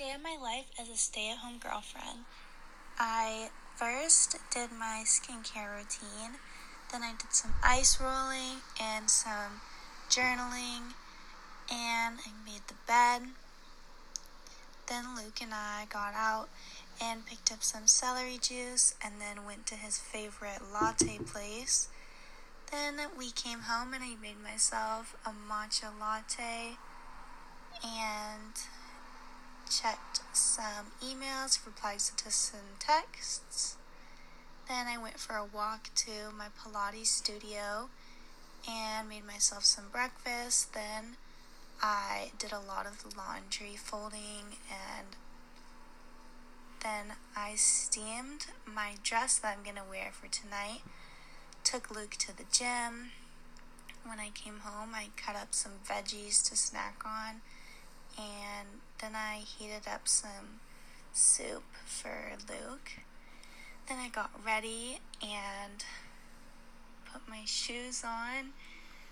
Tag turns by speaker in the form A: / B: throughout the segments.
A: day of my life as a stay at home girlfriend. I first did my skincare routine, then I did some ice rolling and some journaling, and I made the bed. Then Luke and I got out and picked up some celery juice and then went to his favorite latte place. Then we came home and I made myself a matcha latte and checked some emails, replied to some texts. Then I went for a walk to my Pilates studio and made myself some breakfast. Then I did a lot of laundry folding and then I steamed my dress that I'm gonna wear for tonight. Took Luke to the gym. When I came home, I cut up some veggies to snack on and then I heated up some soup for Luke. Then I got ready and put my shoes on,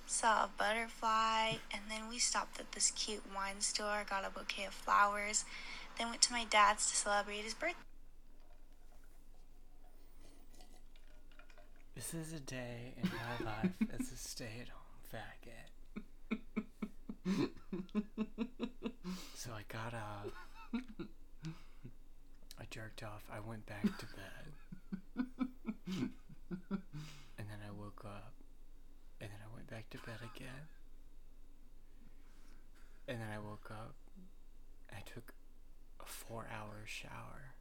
A: saw a butterfly, and then we stopped at this cute wine store, got a bouquet of flowers, then went to my dad's to celebrate his birthday.
B: This is a day in my life as a stay at home faggot. so I got up. I jerked off. I went back to bed. And then I woke up. And then I went back to bed again. And then I woke up. I took a four hour shower.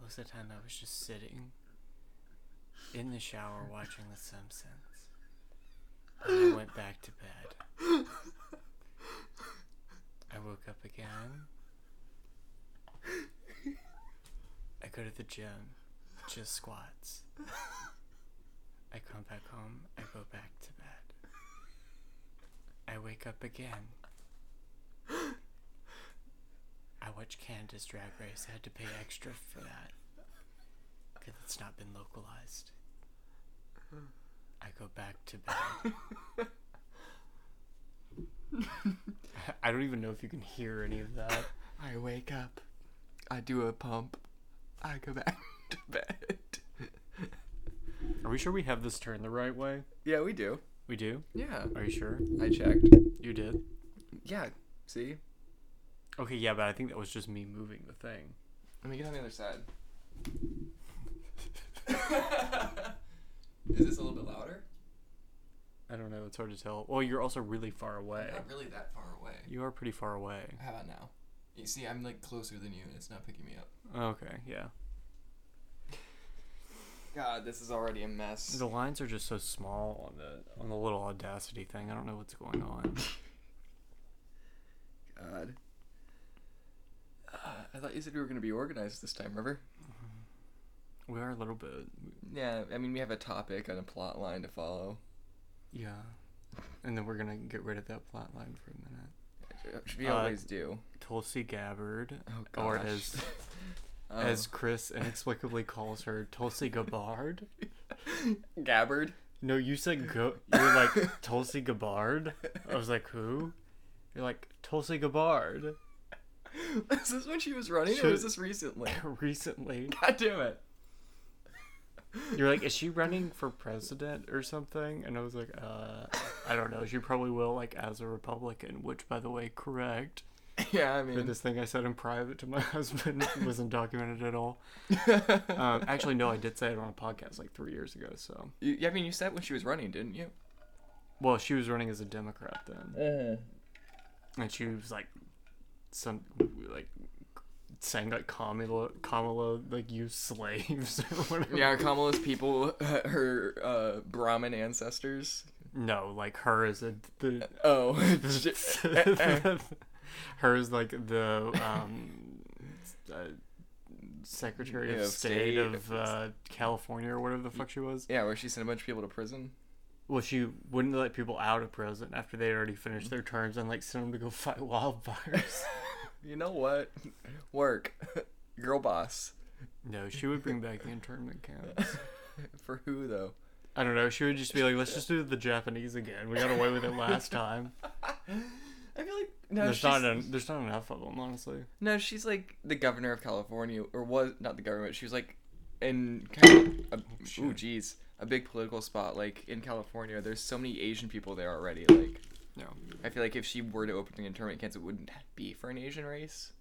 B: Most of the time I was just sitting in the shower watching The Simpsons. And I went back to bed. I woke up again. I go to the gym, just squats. I come back home, I go back to bed. I wake up again. I watch Canada's Drag Race. I had to pay extra for that. Because it's not been localized. I go back to bed. I don't even know if you can hear any of that.
C: I wake up. I do a pump. I go back to bed.
B: Are we sure we have this turned the right way?
C: Yeah, we do.
B: We do?
C: Yeah,
B: Are you sure?
C: I checked.
B: You did?
C: Yeah, see?
B: Okay, yeah, but I think that was just me moving the thing.
C: Let me get on the other side. Is this a little bit louder?
B: I don't know, it's hard to tell. Well, you're also really far away.
C: Not really that far away.
B: You are pretty far away.
C: How about now? You see, I'm like closer than you, and it's not picking me up.
B: Okay, yeah.
C: God, this is already a mess.
B: The lines are just so small on the on the little audacity thing. I don't know what's going on.
C: God. Uh, I thought you said we were going to be organized this time, River.
B: We are a little bit.
C: Yeah, I mean, we have a topic and a plot line to follow.
B: Yeah. And then we're gonna get rid of that plot line for a minute.
C: Which we
B: Uh,
C: always do.
B: Tulsi Gabbard,
C: Oh,
B: or as
C: Oh.
B: as Chris inexplicably calls her, Tulsi Gabbard.
C: Gabbard.
B: No, you said go. You're like Tulsi Gabbard. I was like, who? You're like Tulsi Gabbard.
C: is this when she was running, or
B: Should-
C: was this recently?
B: Recently,
C: God damn it.
B: You're like, is she running for president or something? And I was like, uh, I don't know. She probably will, like, as a Republican. Which, by the way, correct.
C: Yeah, I mean,
B: this thing I said in private to my husband wasn't documented at all. Um, actually, no, I did say it on a podcast like three years ago. So,
C: you, yeah, I mean, you said when she was running, didn't you?
B: well, she was running as a Democrat then. and she was like some like saying like Kamala Kamala like use slaves or whatever.
C: Yeah, Kamala's people, her uh, Brahmin ancestors.
B: No, like her is a the
C: Oh,
B: her is like the um uh, Secretary of
C: Yeah,
B: State,
C: State.
B: of uh, California or whatever the fuck she was.
C: yeah, where she sent a bunch of people to prison.
B: Well, she wouldn't let people out of prison after they already finished their terms and like send them to go fight wildfires.
C: You know what? Work, girl boss.
B: no, she would bring back the internment camps.
C: For who though?
B: I don't know. She would just be like, "Let's just do the Japanese again. We got away with it last time."
C: I feel like no,
B: there's
C: she's,
B: not en- there's not enough of them, honestly.
C: no, she's like the governor of California, or was not the government. She was like in kind of a, oh, ooh,
B: shit.
C: geez, a big political spot. Like in California, there's so many Asian people there already. Like,
B: No.
C: I feel like if she were to open an internment camps, it wouldn't be for an Asian race.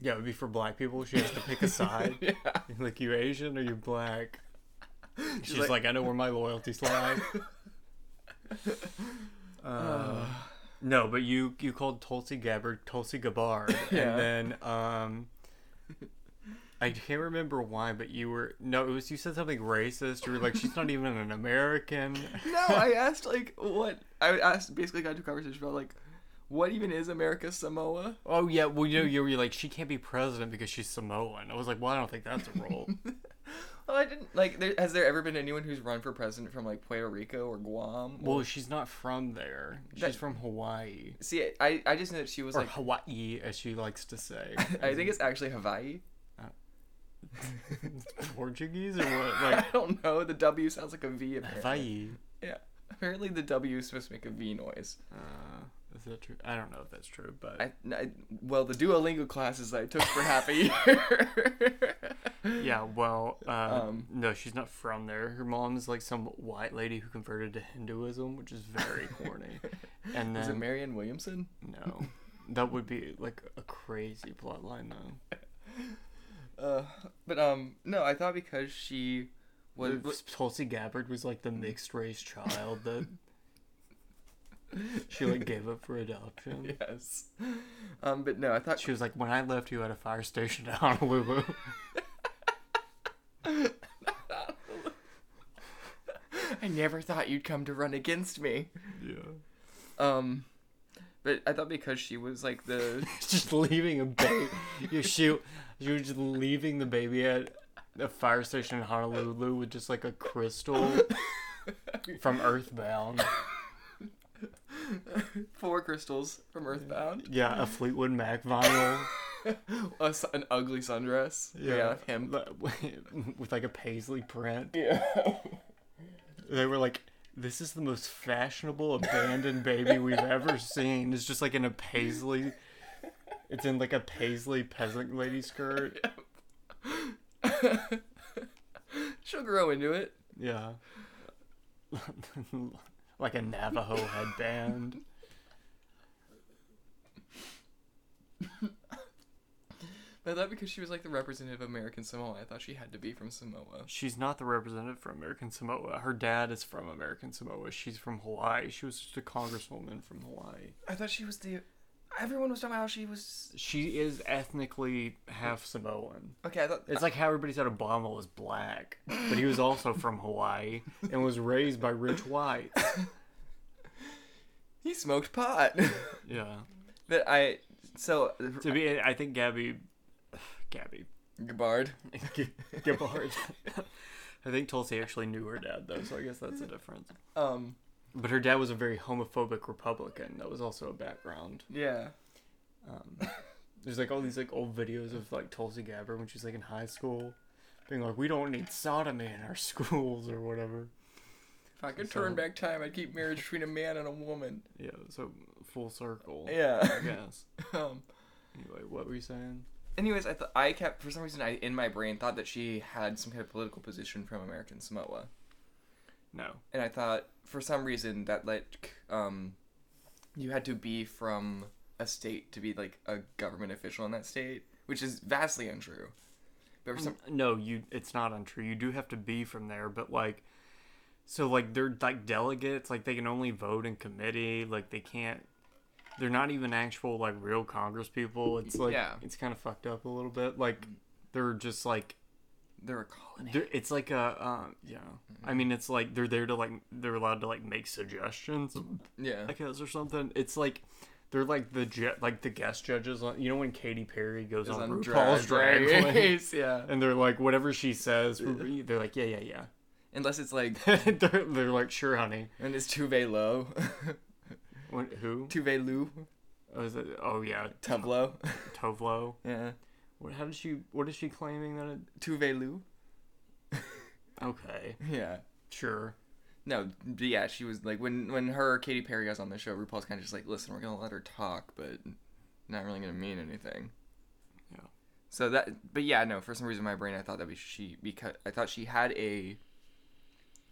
B: Yeah, it would be for black people. She has to pick a side.
C: yeah.
B: like you Asian or you black? She's,
C: like-
B: like, I know where my loyalties lie. uh, no, but you you called Tulsi Gabbard Tulsi Gabbard,
C: Yeah.
B: and then um, I can't remember why, but you were no, it was you said something racist. You were like, she's not even an American.
C: No, I asked like what I asked basically got into a conversation about like what even is America Samoa?
B: Oh yeah, well you know you were like she can't be president because she's Samoan. I was like, well I don't think that's a role.
C: Well, I didn't like. There, has there ever been anyone who's run for president from like Puerto Rico or Guam?
B: well, she's not from there. She's
C: That-
B: from Hawaii.
C: see, I I just know that she was
B: Or
C: like.
B: Hawaii, as she likes to say.
C: I think it's actually Hawaii.
B: Portuguese or what?
C: I don't know. The W sounds like a V. Apparently. Yeah. Apparently the W is supposed to make a V noise.
B: Uh, is that true? I don't know if that's true, but
C: I, I well the Duolingo classes I took for half a year.
B: yeah. Well, uh,
C: Um,
B: no, she's not from there. Her mom is like some white lady who converted to Hinduism, which is very corny. And then
C: Is it Marianne Williamson?
B: no, that would be like a crazy plotline though.
C: Uh, but um, no, I thought because she was.
B: Was Tulsi Gabbard was like the mixed race child that she like gave up for adoption.
C: yes. Um, but no, I thought
B: She was like, when I left you at a fire station in Honolulu.
C: I never thought you'd come to run against me.
B: yeah.
C: Um, but I thought because she was like the
B: just leaving a baby. you shoot. she was just leaving the baby at a fire station in Honolulu with just like a crystal from Earthbound.
C: four crystals from Earthbound,
B: Yeah, a Fleetwood Mac vinyl.
C: a an ugly sundress. Yeah, him.
B: with like a paisley print.
C: Yeah.
B: They were like, "This is the most fashionable abandoned baby we've ever seen." It's just like in a paisley. It's in like a paisley peasant lady skirt.
C: She'll grow into it.
B: Yeah. like a Navajo headband.
C: But I thought because she was like the representative of American Samoa, I thought she had to be from Samoa.
B: She's not the representative from American Samoa. Her dad is from American Samoa. She's from Hawaii. She was just a congresswoman from Hawaii.
C: I thought she was the. Everyone was talking about how she was.
B: She is ethnically half Samoan.
C: Okay, I thought
B: It's like how everybody said Obama was black, but he was also from Hawaii and was raised by rich whites.
C: he smoked pot.
B: Yeah.
C: but I so
B: To be, I think Gabby, Gabby,
C: Gabbard.
B: Gabbard. I think Tulsi actually knew her dad though, so I guess that's a difference.
C: Um.
B: But her dad was a very homophobic Republican. That was also a background.
C: Yeah.
B: Um, there's like all these like old videos of like Tulsi Gabbard when she's like in high school, being like, "We don't need sodomy in our schools" or whatever.
C: If I could
B: So-
C: turn back time, I'd keep marriage between a man and a woman.
B: Yeah, so full circle.
C: Yeah.
B: I guess.
C: um.
B: Anyway, what were you saying?
C: Anyways, I thought I kept for some reason I in my brain thought that she had some kind of political position from American Samoa,
B: No.
C: and I thought for some reason that like um, you had to be from a state to be like a government official in that state, which is vastly untrue. But for some
B: No, you. It's not untrue. You do have to be from there, but like, so like they're like delegates. Like they can only vote in committee. Like they can't. They're not even actual like real Congress people. It's like
C: Yeah.
B: it's kind of fucked up a little bit. Like they're just like
C: they're a colony.
B: they're, it's like a um yeah. I mean it's like they're there to like they're allowed to like make suggestions.
C: Yeah.
B: I guess or something. It's like. They're like the ju- like the guest judges on you know when Katy Perry goes on,
C: on
B: RuPaul's Drag, Race
C: Race, yeah.
B: and they're like whatever she says they're like yeah yeah yeah
C: Unless it's like
B: they're, they're like sure honey
C: and it's Tove Lo,
B: what, who
C: Tuve Lu,
B: oh, is it, oh yeah
C: Tublo.
B: Tovlo
C: Yeah.
B: what how did she what is she claiming that it,
C: Tuve Lu.
B: okay
C: Yeah.
B: sure
C: No, but yeah, she was like when when her Katy Perry was on the show. RuPaul's kind of just like, listen, we're gonna let her talk, but not really gonna mean anything.
B: Yeah.
C: So that, but yeah, no. For some reason, in my brain, I thought that was she because I thought she had a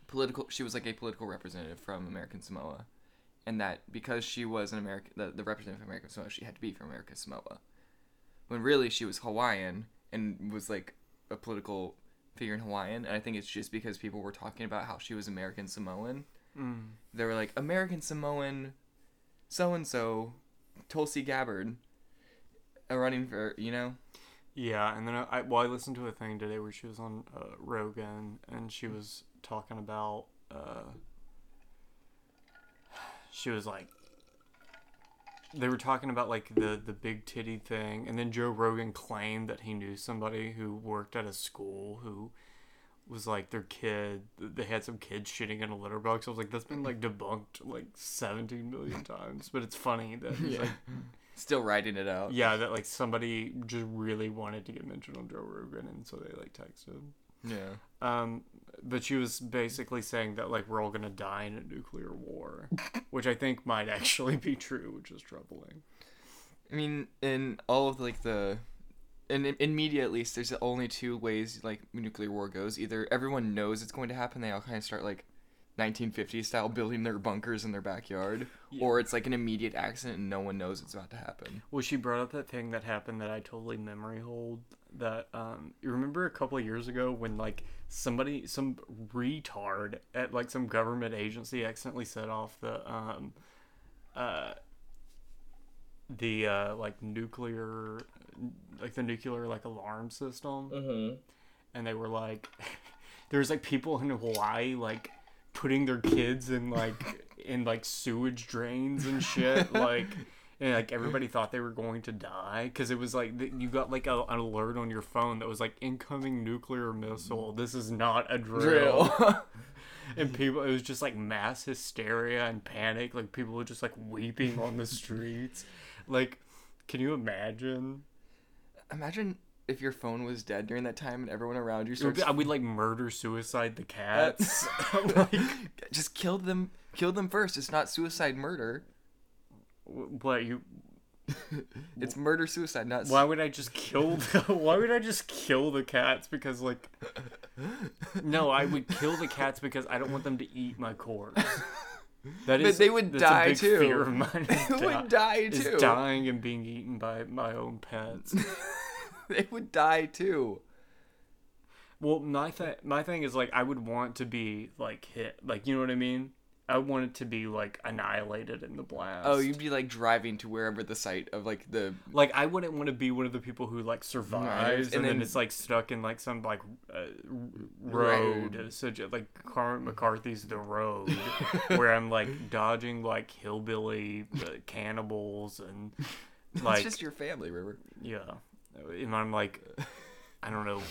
C: political. She was like a political representative from American Samoa, and that because she was an American, the, the representative of American Samoa, she had to be from American Samoa. When really she was Hawaiian and was like a political figure in Hawaiian, and I think it's just because people were talking about how she was American Samoan.
B: Mm.
C: They were like American Samoan, so and so, Tulsi Gabbard, running for you know.
B: Yeah, and then I, I well, I listened to a thing today where she was on uh, Rogan and she was talking about. Uh, she was like, they were talking about like the the big titty thing, and then Joe Rogan claimed that he knew somebody who worked at a school who was like their kid. They had some kids shitting in a litter box. I was like, that's been like debunked like seventeen million times, but it's funny that he's like
C: Still writing it out.
B: yeah, that like somebody just really wanted to get mentioned on Joe Rogan, and so they like texted.
C: Yeah.
B: Um, but she was basically saying that like we're all gonna die in a nuclear war, which I think might actually be true, which is troubling.
C: I mean, in all of like the, in in media at least, there's only two ways like nuclear war goes. Either everyone knows it's going to happen, they all kind of start like 1950s style building their bunkers in their backyard, or it's like an immediate accident and no one knows it's about to happen.
B: Well, she brought up that thing that happened that I totally memory hold. That um, you remember a couple of years ago when like somebody, some retard at like some government agency accidentally set off the um, uh, the uh, like nuclear, like the nuclear like alarm system,
C: Mm-hmm.
B: and they were like, there's like people in Hawaii like putting their kids in like in like sewage drains and shit like and like everybody thought they were going to die? Because it was like you got like a, an alert on your phone that was like incoming nuclear missile. This is not a drill,
C: Drill.
B: and people it was just like mass hysteria and panic. Like people were just like weeping on the streets. Like can you imagine?
C: Imagine if your phone was dead during that time and everyone around you starts
B: I would like murder suicide the cats like
C: just kill them. Kill them first. It's not suicide murder.
B: what you
C: It's murder suicide, not.
B: Why would I just kill? The, why would I just kill the cats? Because like, no, I would kill the cats because I don't want them to eat my corpse. That
C: But they would die too.
B: Fear of mine. is
C: They would
B: di-
C: die
B: is
C: too.
B: dying and being eaten by my own pets.
C: they would die too.
B: well, my th- my thing is like I would want to be like hit, like you know what I mean. I want it to be like annihilated in the blast.
C: Oh, you'd be like driving to wherever the site of like the
B: like I wouldn't want to be one of the people who like survives and,
C: and
B: then,
C: then-
B: it's like stuck in like some like uh,
C: Road.
B: road, such a, like Cormac McCarthy's The Road, where I'm like dodging like hillbilly uh, cannibals and
C: It's
B: like
C: just your family, River.
B: yeah, and I'm like I don't know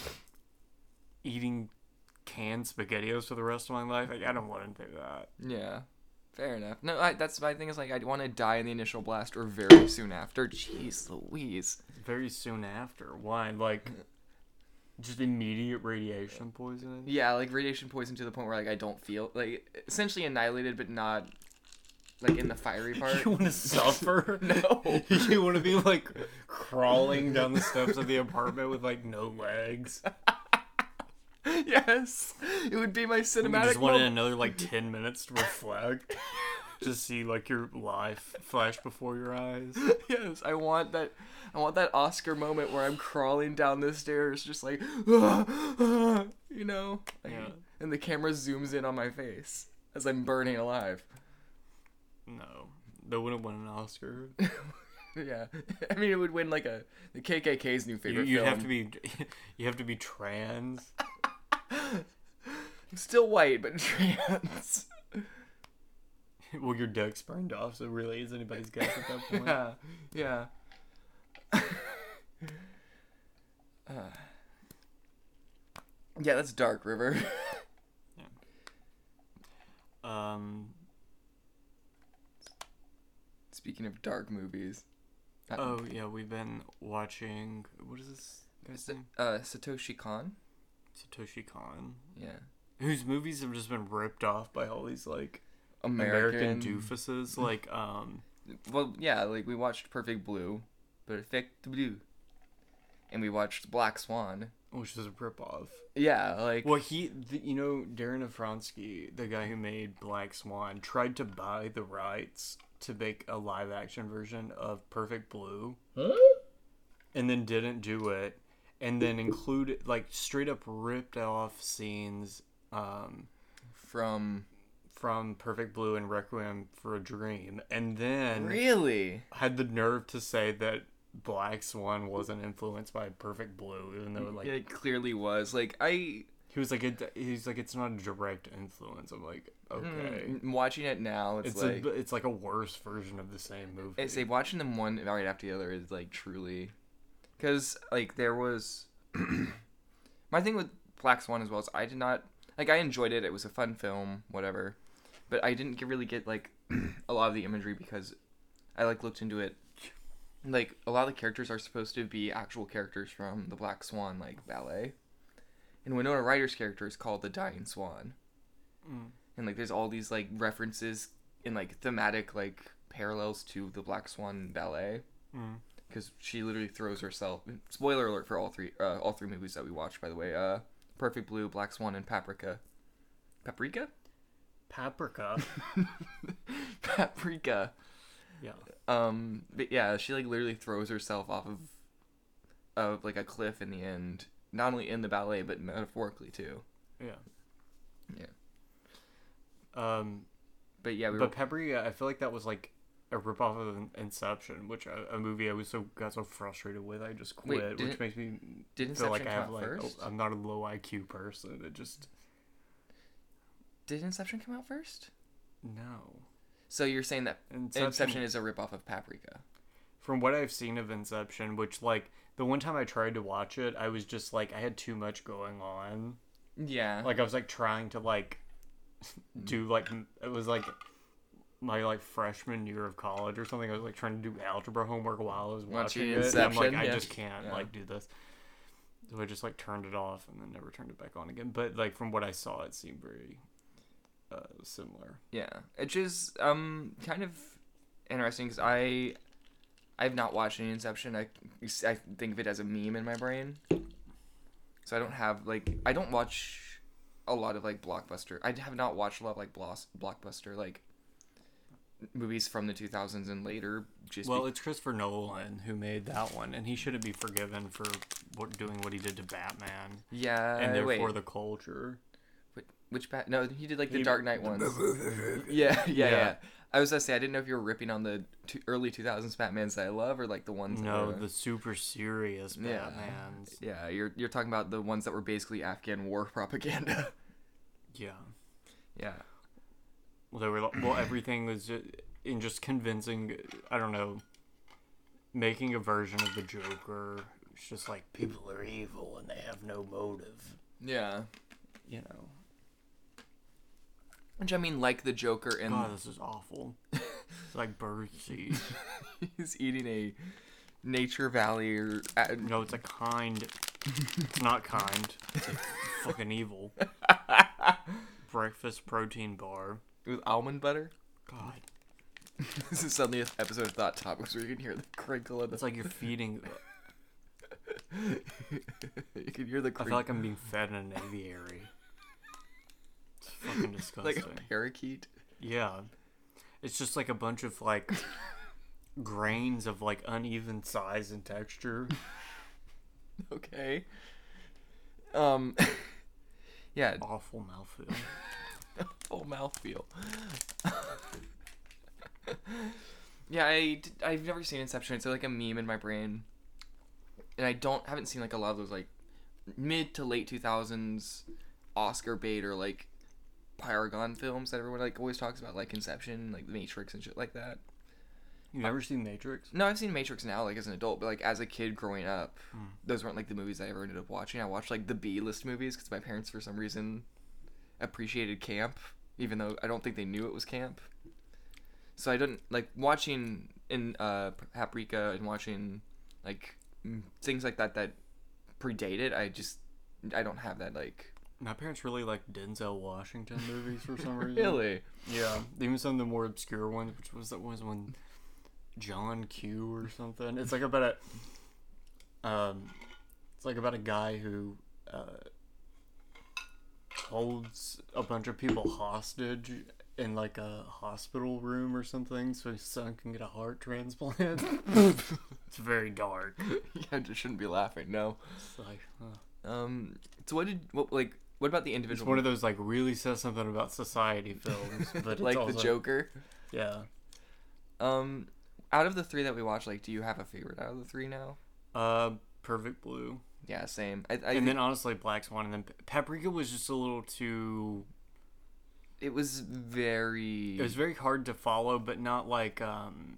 B: eating canned spaghettios for the rest of my life. Like I don't want to do that.
C: Yeah. Fair enough. No, I, that's my thing. Is like I'd want to die in the initial blast or very soon after. Jeez, Louise.
B: Very soon after, why like. Just immediate radiation poisoning.
C: Yeah, like radiation poison to the point where like I don't feel like essentially annihilated, but not like in the fiery part.
B: You want to suffer?
C: No.
B: you want to be like crawling down the steps of the apartment with like no legs.
C: yes, it would be my
B: You
C: cinematic
B: just wanted
C: moment.
B: another like ten minutes to reflect, to see like your life flash before your eyes.
C: yes, I want that. I want that Oscar moment where I'm crawling down the stairs, just like, you know, like,
B: Yeah.
C: and the camera zooms in on my face as I'm burning alive.
B: No, that wouldn't win an Oscar.
C: Yeah, I mean it would win like a the KKK's new
B: You,
C: favorite
B: you'd
C: film.
B: have to be, you have to be trans.
C: I'm still white, but trans.
B: well, your duck's burned off, so really is anybody's guess at that point.
C: yeah, yeah. Uh, yeah, that's Dark River.
B: Um.
C: Speaking of dark movies,
B: Oh yeah, we've been watching. What is this guy's name?
C: uh, Satoshi Kon.
B: Satoshi Kon.
C: Yeah,
B: whose movies have just been ripped off by all these like
C: American,
B: American, doofuses. Like, um,
C: Well, yeah, like we watched Perfect Blue, Perfect Blue, and we watched Black Swan.
B: which is a ripoff.
C: Yeah, like
B: Well, he, the, you know, Darren Aronofsky, the guy who made Black Swan, tried to buy the rights to make a live action version of Perfect Blue, and then didn't do it, and then included like straight up ripped off scenes um,
C: from
B: from Perfect Blue and Requiem for a Dream, and then
C: really.
B: had the nerve to say that Black Swan wasn't influenced by Perfect Blue, even though like
C: it clearly was. Like I,
B: he was like it, he's like it's not a direct influence. I'm like okay,
C: mm, watching it now, it's,
B: it's
C: like
B: a it's like a worse version of the same movie.
C: it's like watching them one right after the other is like truly, because like there was, my thing with Black Swan as well is I did not like I enjoyed it. It was a fun film, whatever, but I didn't get, really get like a lot of the imagery because I like looked into it. Like a lot of the characters are supposed to be actual characters from the Black Swan like ballet, and Winona Ryder's character is called the Dying Swan,
B: Mm.
C: and like there's all these like references in like thematic like parallels to the Black Swan ballet
B: Mm.
C: because she literally throws herself. Spoiler alert for all three, uh, all three movies that we watched, by the way. Uh, Perfect Blue, Black Swan, and Paprika. Paprika?
B: Paprika.
C: Paprika.
B: yeah.
C: Um, but yeah, she like literally throws herself off of, of like a cliff in the end. Not only in the ballet, but metaphorically too.
B: Yeah.
C: Yeah.
B: Um,
C: But yeah, we were.
B: but Paprika, I feel like that was like a ripoff of Inception, which uh, a, a movie I was so got so frustrated with, I just quit,
C: didn't-
B: which makes me feel
C: Inception
B: like I have like i I'm not a low IQ person. It just
C: Did Inception come out first?
B: no.
C: So you're saying that
B: Inception,
C: Inception is a ripoff of Paprika?
B: from what I've seen of Inception, which like the one time I tried to watch it, I was just like I had too much going on.
C: Yeah.
B: Like I was like trying to like do like it was like my like freshman year of college or something. I was like trying to do algebra homework while I was
C: Watching
B: watching it. and I'm like I
C: yeah.
B: just can't
C: Yeah.
B: like do this. So I just like turned it off and then never turned it back on again. But like from what I saw, it seemed very uh, similar.
C: Yeah, it's just um kind of interesting because I I've not watched any Inception. I I think of it as a meme in my brain, so I don't have like I don't watch a lot of like blockbuster. I have not watched a lot of like blos- blockbuster like movies from the 2000s and later. Just
B: Well,
C: be-
B: it's Christopher Nolan who made that one, and he shouldn't be forgiven for what, doing what he did to Batman
C: yeah,
B: and therefore
C: wait,
B: the culture.
C: Wh- which bat? No, he did like the
B: He-
C: Dark Knight ones. yeah, yeah, yeah,
B: Yeah.
C: I was gonna say I didn't know if you were ripping on the two, early 2000s Batmans that I love or like the ones. that
B: No,
C: were-
B: the super serious
C: Yeah.
B: Batmans.
C: Yeah, you're you're talking about the ones that were basically Afghan war propaganda.
B: Yeah.
C: yeah.
B: Well, they were well. Everything was just, in just convincing. I don't know. Making a version of the Joker. It's just like people are evil and they have no motive.
C: Yeah.
B: You know.
C: Which I mean, like the Joker, and
B: God, this is awful. It's like birdseed.
C: he's eating a Nature Valley or uh,
B: No, it's a kind. It's not kind. It's fucking evil. Breakfast protein bar.
C: with almond butter.
B: God,
C: this is suddenly an episode of Thought Topics where you can hear the crinkle of the.
B: it's like you're feeding.
C: you can hear the
B: I feel like I'm being fed in an aviary. Fucking disgusting.
C: like a parakeet.
B: Yeah. It's just like a bunch of like grains of like uneven size and texture.
C: Okay. Um. yeah.
B: Awful mouthfeel.
C: full mouthfeel. yeah, I I've never seen Inception. It's like a meme in my brain, and I don't haven't seen like a lot of those like mid to late two thousands Oscar bait or like Paragon films that everyone like always talks about, like Inception, like The Matrix and shit like that.
B: You never seen Matrix?
C: No, I've seen Matrix now, like as an adult, but like as a kid growing up,
B: Hmm.
C: those weren't like the movies I ever ended up watching. I watched like the B list movies because my parents, for some reason, appreciated camp, even though I don't think they knew it was camp. So I didn't like watching in uh, Paprika and watching like mm, things like that that predated. It. I just I don't have that like
B: My parents really like Denzel Washington movies for some reason.
C: Really?
B: Yeah, even some of the more obscure ones, which was that was one John Q or something. It's like about a um, it's like about a guy who uh, holds a bunch of people hostage in like a hospital room or something, so his son can get a heart transplant. it's very dark.
C: yeah, I just shouldn't be laughing. No.
B: It's like uh,
C: Um. So what did what like what about the individual?
B: it's one of those like really says something about society films, but
C: like
B: also,
C: the Joker.
B: Yeah.
C: Um. Out of the three that we watched, like, do you have a favorite out of the three now?
B: Uh, Perfect Blue.
C: Yeah, same. I, I
B: and
C: think
B: then honestly, Black Swan, and then Paprika was just a little too.
C: it was very.
B: It was very hard to follow, but not like. um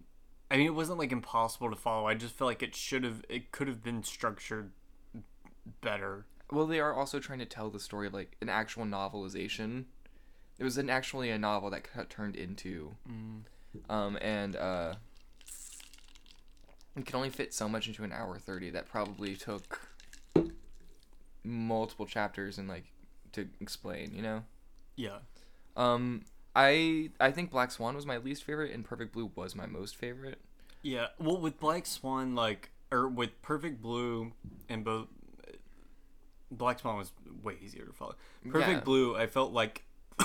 B: I mean, it wasn't like impossible to follow. I just feel like it should have, it could have been structured better.
C: Well, they are also trying to tell the story of like an actual novelization. It was an actually a novel that got turned into, um, and uh, it can only fit so much into an hour thirty. That probably took multiple chapters and like to explain. You know,
B: Yeah.
C: um, I I think Black Swan was my least favorite, and Perfect Blue was my most favorite.
B: Yeah. Well, with Black Swan, like, or with Perfect Blue and both. Black Swan was way easier to follow. Perfect
C: Yeah.
B: Blue, I felt like.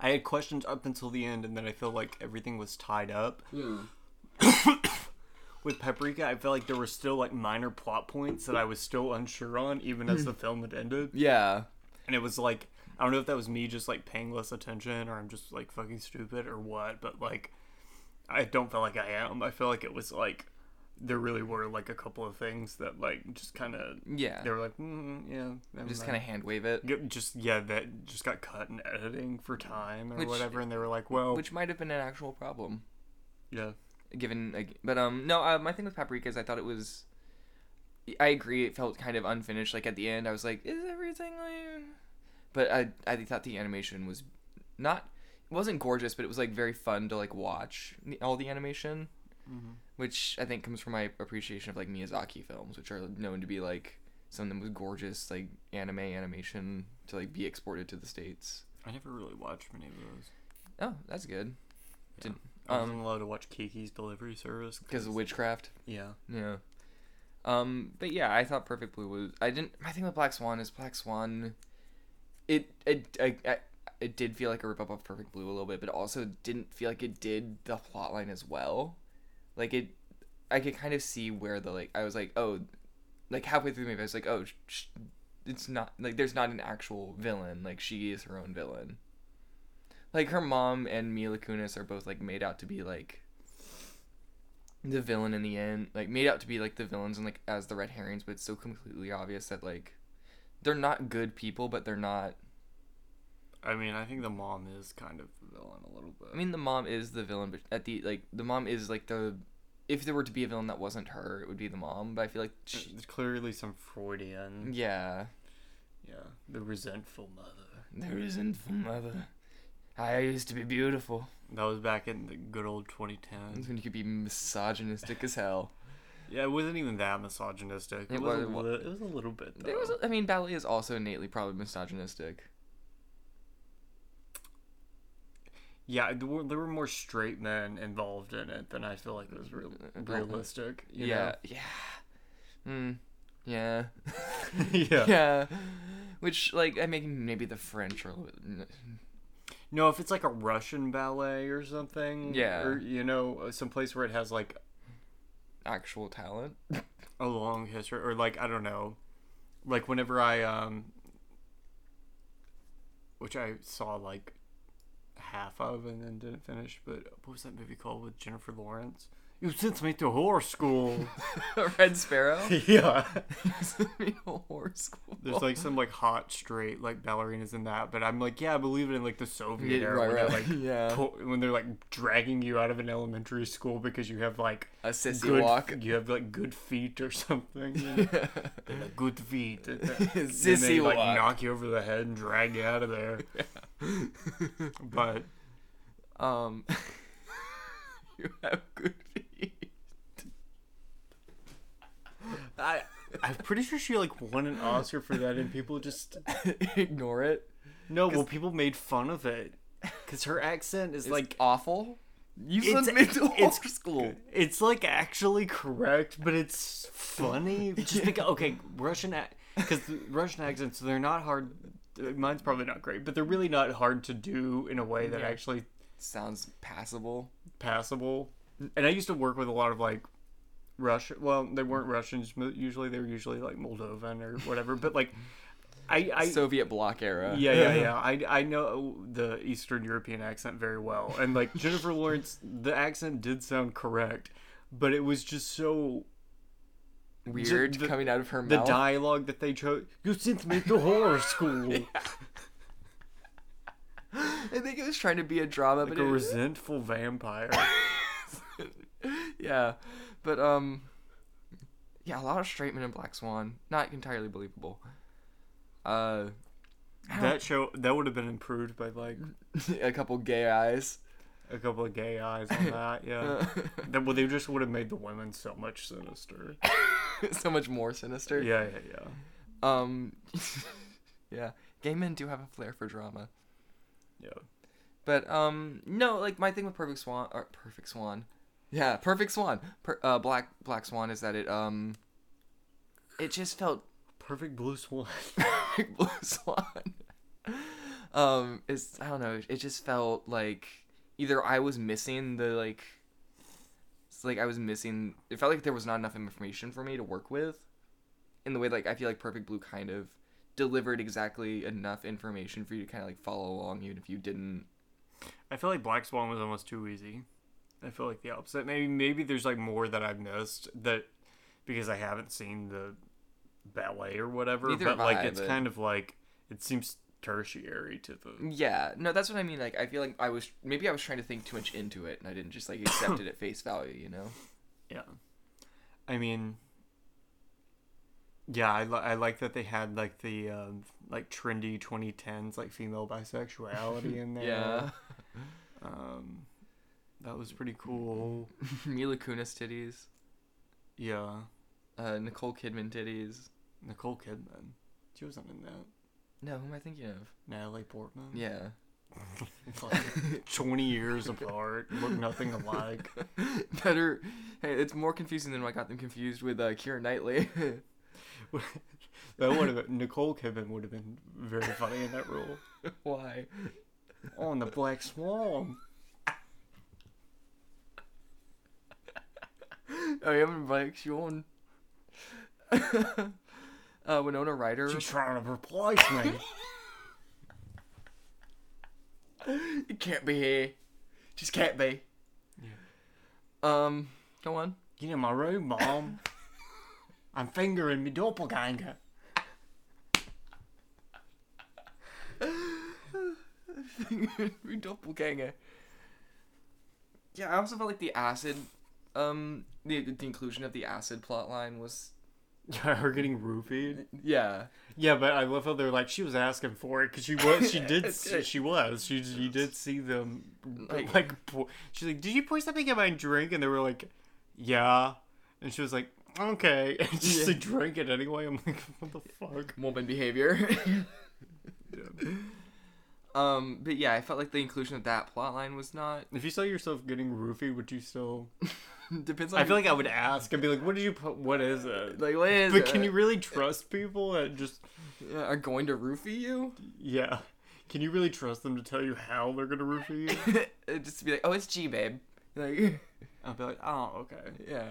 B: I had questions up until the end, and then I felt like everything was tied up. Yeah. With Paprika, I felt like there were still like minor plot points that I was still unsure on, even as the film had ended.
C: Yeah,
B: And it was like, I don't know if that was me just like paying less attention or I'm just like fucking stupid or what, but like, I don't feel like I am. I feel like it was like, there really were like a couple of things that like just kind of,
C: yeah.
B: they were like, mm, yeah,
C: Just kind of hand wave it,
B: just yeah that just got cut in editing for time or
C: Which-
B: whatever and they were like well
C: which might have been an actual problem.
B: yeah
C: given like, but um no uh, my thing with paprika is i thought it was i agree it felt kind of unfinished like at the end i was like is everything like but i i thought the animation was not it wasn't gorgeous but it was like very fun to like watch all the animation which i think comes from my appreciation of like miyazaki films which are known to be like some of the most gorgeous like anime animation to like be exported to the states
B: I never really watched many of those
C: oh that's good
B: Yeah.
C: Did-
B: I
C: um,
B: wasn't allowed to watch Kiki's Delivery Service
C: because of witchcraft
B: yeah
C: Yeah. Um, but yeah, I thought Perfect Blue was. I didn't. My thing with Black Swan is Black Swan. It it I, I, it did feel like a rip up of Perfect Blue a little bit, but also didn't feel like it did the plotline as well. Like it, I could kind of see where the like I was like oh, like halfway through the movie I was like oh, sh- it's not like there's not an actual villain. Like she is her own villain. Like her mom and Mila Kunis are both like made out to be like the villain in the end, like made out to be like the villains and like as the red herrings, but it's so completely obvious that like they're not good people, but they're not.
B: I mean I think the mom is kind of the villain a little bit
C: I mean, the mom is the villain, but at the like the mom is like the. If there were to be a villain that wasn't her, it would be the mom. But I feel like, she,
B: There's clearly some Freudian
C: yeah,
B: yeah the resentful mother
C: there isn't mother. I used to be beautiful.
B: that was back in the good old 2010s
C: when you could be misogynistic as hell.
B: yeah it wasn't even that misogynistic it,
C: It
B: was, a
C: was-
B: li- it was a little bit though.
C: There was, I mean, ballet is also innately probably misogynistic.
B: Yeah there were, there were more straight men involved in it than I feel like it was real, realistic you
C: yeah, yeah. Hmm. Yeah.
B: yeah
C: yeah. Which, like, I mean, maybe the French are a little bit.
B: No, if it's like a Russian ballet or something,
C: Yeah.
B: or you know, some place where it has like
C: actual talent.
B: a long history, or like I don't know, like whenever I um, which I saw like half of and then didn't finish, but what was that movie called with Jennifer Lawrence? You sent me to horse school.
C: Red Sparrow.
B: yeah, Sends me to
C: horror school.
B: there's like some like hot straight like ballerinas in that, but I'm like, yeah, I believe it in like the Soviet
C: Yeah,
B: era
C: right,
B: when
C: right.
B: they're like
C: yeah.
B: when they're like dragging you out of an elementary school because you have like
C: A sissy
B: good
C: walk.
B: you have like good feet or something. You know? Good feet. And then they
C: Sissy
B: like
C: walk.
B: knock you over the head and drag you out of there. But
C: Um. you have good feet.
B: I I'm pretty sure she like won an Oscar for that, and people just
C: Ignore it.
B: no. Well, people made fun of it because her accent is like
C: awful. You
B: It's-
C: mental
B: it's-
C: school.
B: it's like actually correct, but it's funny. Just because okay, Russian because Russian accents they're not hard. Mine's probably not great, but they're really not hard to do in a way that
C: Yeah.
B: actually
C: Sounds passable.
B: passable. And I used to work with a lot of like Russian. Well, they weren't Russians. Usually, they were usually like Moldovan or whatever. But like, I, I
C: Soviet bloc era.
B: yeah, yeah, yeah. I, I know the Eastern European accent very well, and like Jennifer Lawrence, the accent did sound correct, but it was just so
C: Weird
B: the-
C: coming out of her
B: the
C: mouth.
B: The dialogue that they chose. You sent me to horror school,
C: I think it was trying to be a drama,
B: like
C: but
B: a
C: it,
B: resentful vampire.
C: yeah, but um, yeah, a lot of straight men in Black Swan, not entirely believable. Uh,
B: that show that would have been improved by like
C: a couple gay eyes.
B: a couple of gay eyes on that. Yeah. That, well, they just would have made the women so much sinister.
C: so much more sinister.
B: Yeah, yeah, yeah.
C: Um, yeah, gay men do have a flair for drama.
B: Yeah.
C: But um, no, like my thing with Perfect Swan or Perfect Swan, yeah, Perfect Swan, per, uh, Black Black Swan is that it um, it just felt
B: Perfect blue swan.
C: Perfect Blue Swan. um, it's I don't know, it just felt like either I was missing the like, it's like I was missing. It felt like there was not enough information for me to work with, in the way like I feel like Perfect Blue kind of delivered exactly enough information for you to kind of like follow along even if you didn't
B: I feel like Black Swan was almost too easy. I feel like the opposite. Maybe maybe there's like more that I've missed that because I haven't seen the ballet or whatever.
C: Neither
B: but like
C: I,
B: it's
C: but-
B: kind of like it seems tertiary to the.
C: Yeah, no, that's what I mean. Like, I feel like I was maybe I was trying to think too much into it, and I didn't just like accept it at face value. You know?
B: Yeah. I mean. Yeah, I, li- I like that they had like the um, like trendy 2010s like female bisexuality in there.
C: Yeah.
B: Um, that was pretty cool.
C: Mila Kunis titties,
B: Yeah,
C: uh, Nicole Kidman titties.
B: Nicole Kidman. She wasn't in that.
C: No, who am I thinking of?
B: Natalie Portman.
C: Yeah.
B: Like, 20 years apart, look nothing alike.
C: Better. Hey, it's more confusing than I got them confused with uh, Keira Knightley.
B: That would have been, Nicole Kidman would have been very funny in that role.
C: Why?
B: On the Black Swan.
C: I am like Sean. uh, Winona Ryder.
B: She's trying to replace me.
C: It can't be here. Just can't be. Yeah. Um, go on.
B: Get in my room, Mom. I'm fingering my doppelganger.
C: We doppelganger. Yeah, I also felt like the acid, um, the the inclusion of the acid plot line was,
B: Yeah, her getting roofied.
C: yeah,
B: Yeah, but I love how they're like she was asking for it because she was she did see, she was she you did see them
C: Like-
B: like, pour, she's like did you pour something in my drink and they were like yeah and she was like okay and just
C: Yeah.
B: drank it anyway I'm like what the fuck
C: woman behavior. um, but yeah, I felt like the inclusion of that plot line was not.
B: if you saw yourself getting roofied would you still
C: Depends on.
B: I feel like I would ask I'd be like what did you put what is it
C: like what is
B: but can you really trust people that just
C: uh, are going to roofie you?
B: yeah can you really trust them to tell you how they're gonna roofie you
C: Just to be like, oh, it's G, babe. Like,
B: I'll be like oh okay
C: yeah,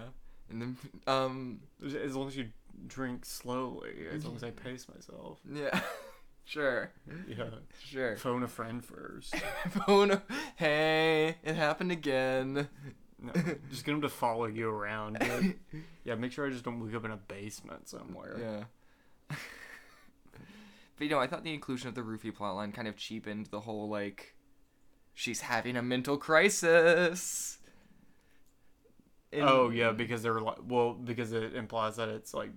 C: and then um,
B: As- long as you drink slowly, as long as I pace myself.
C: yeah, sure,
B: Yeah.
C: sure.
B: Phone a friend first.
C: Phone. A hey, it happened again.
B: No, just get them to follow you around. Yeah, make sure I just don't wake up in a basement somewhere.
C: Yeah. but you know, I thought the inclusion of the roofie plotline kind of cheapened the whole like, she's having a mental crisis. And-
B: Oh yeah, because they're like, well, because it implies that it's like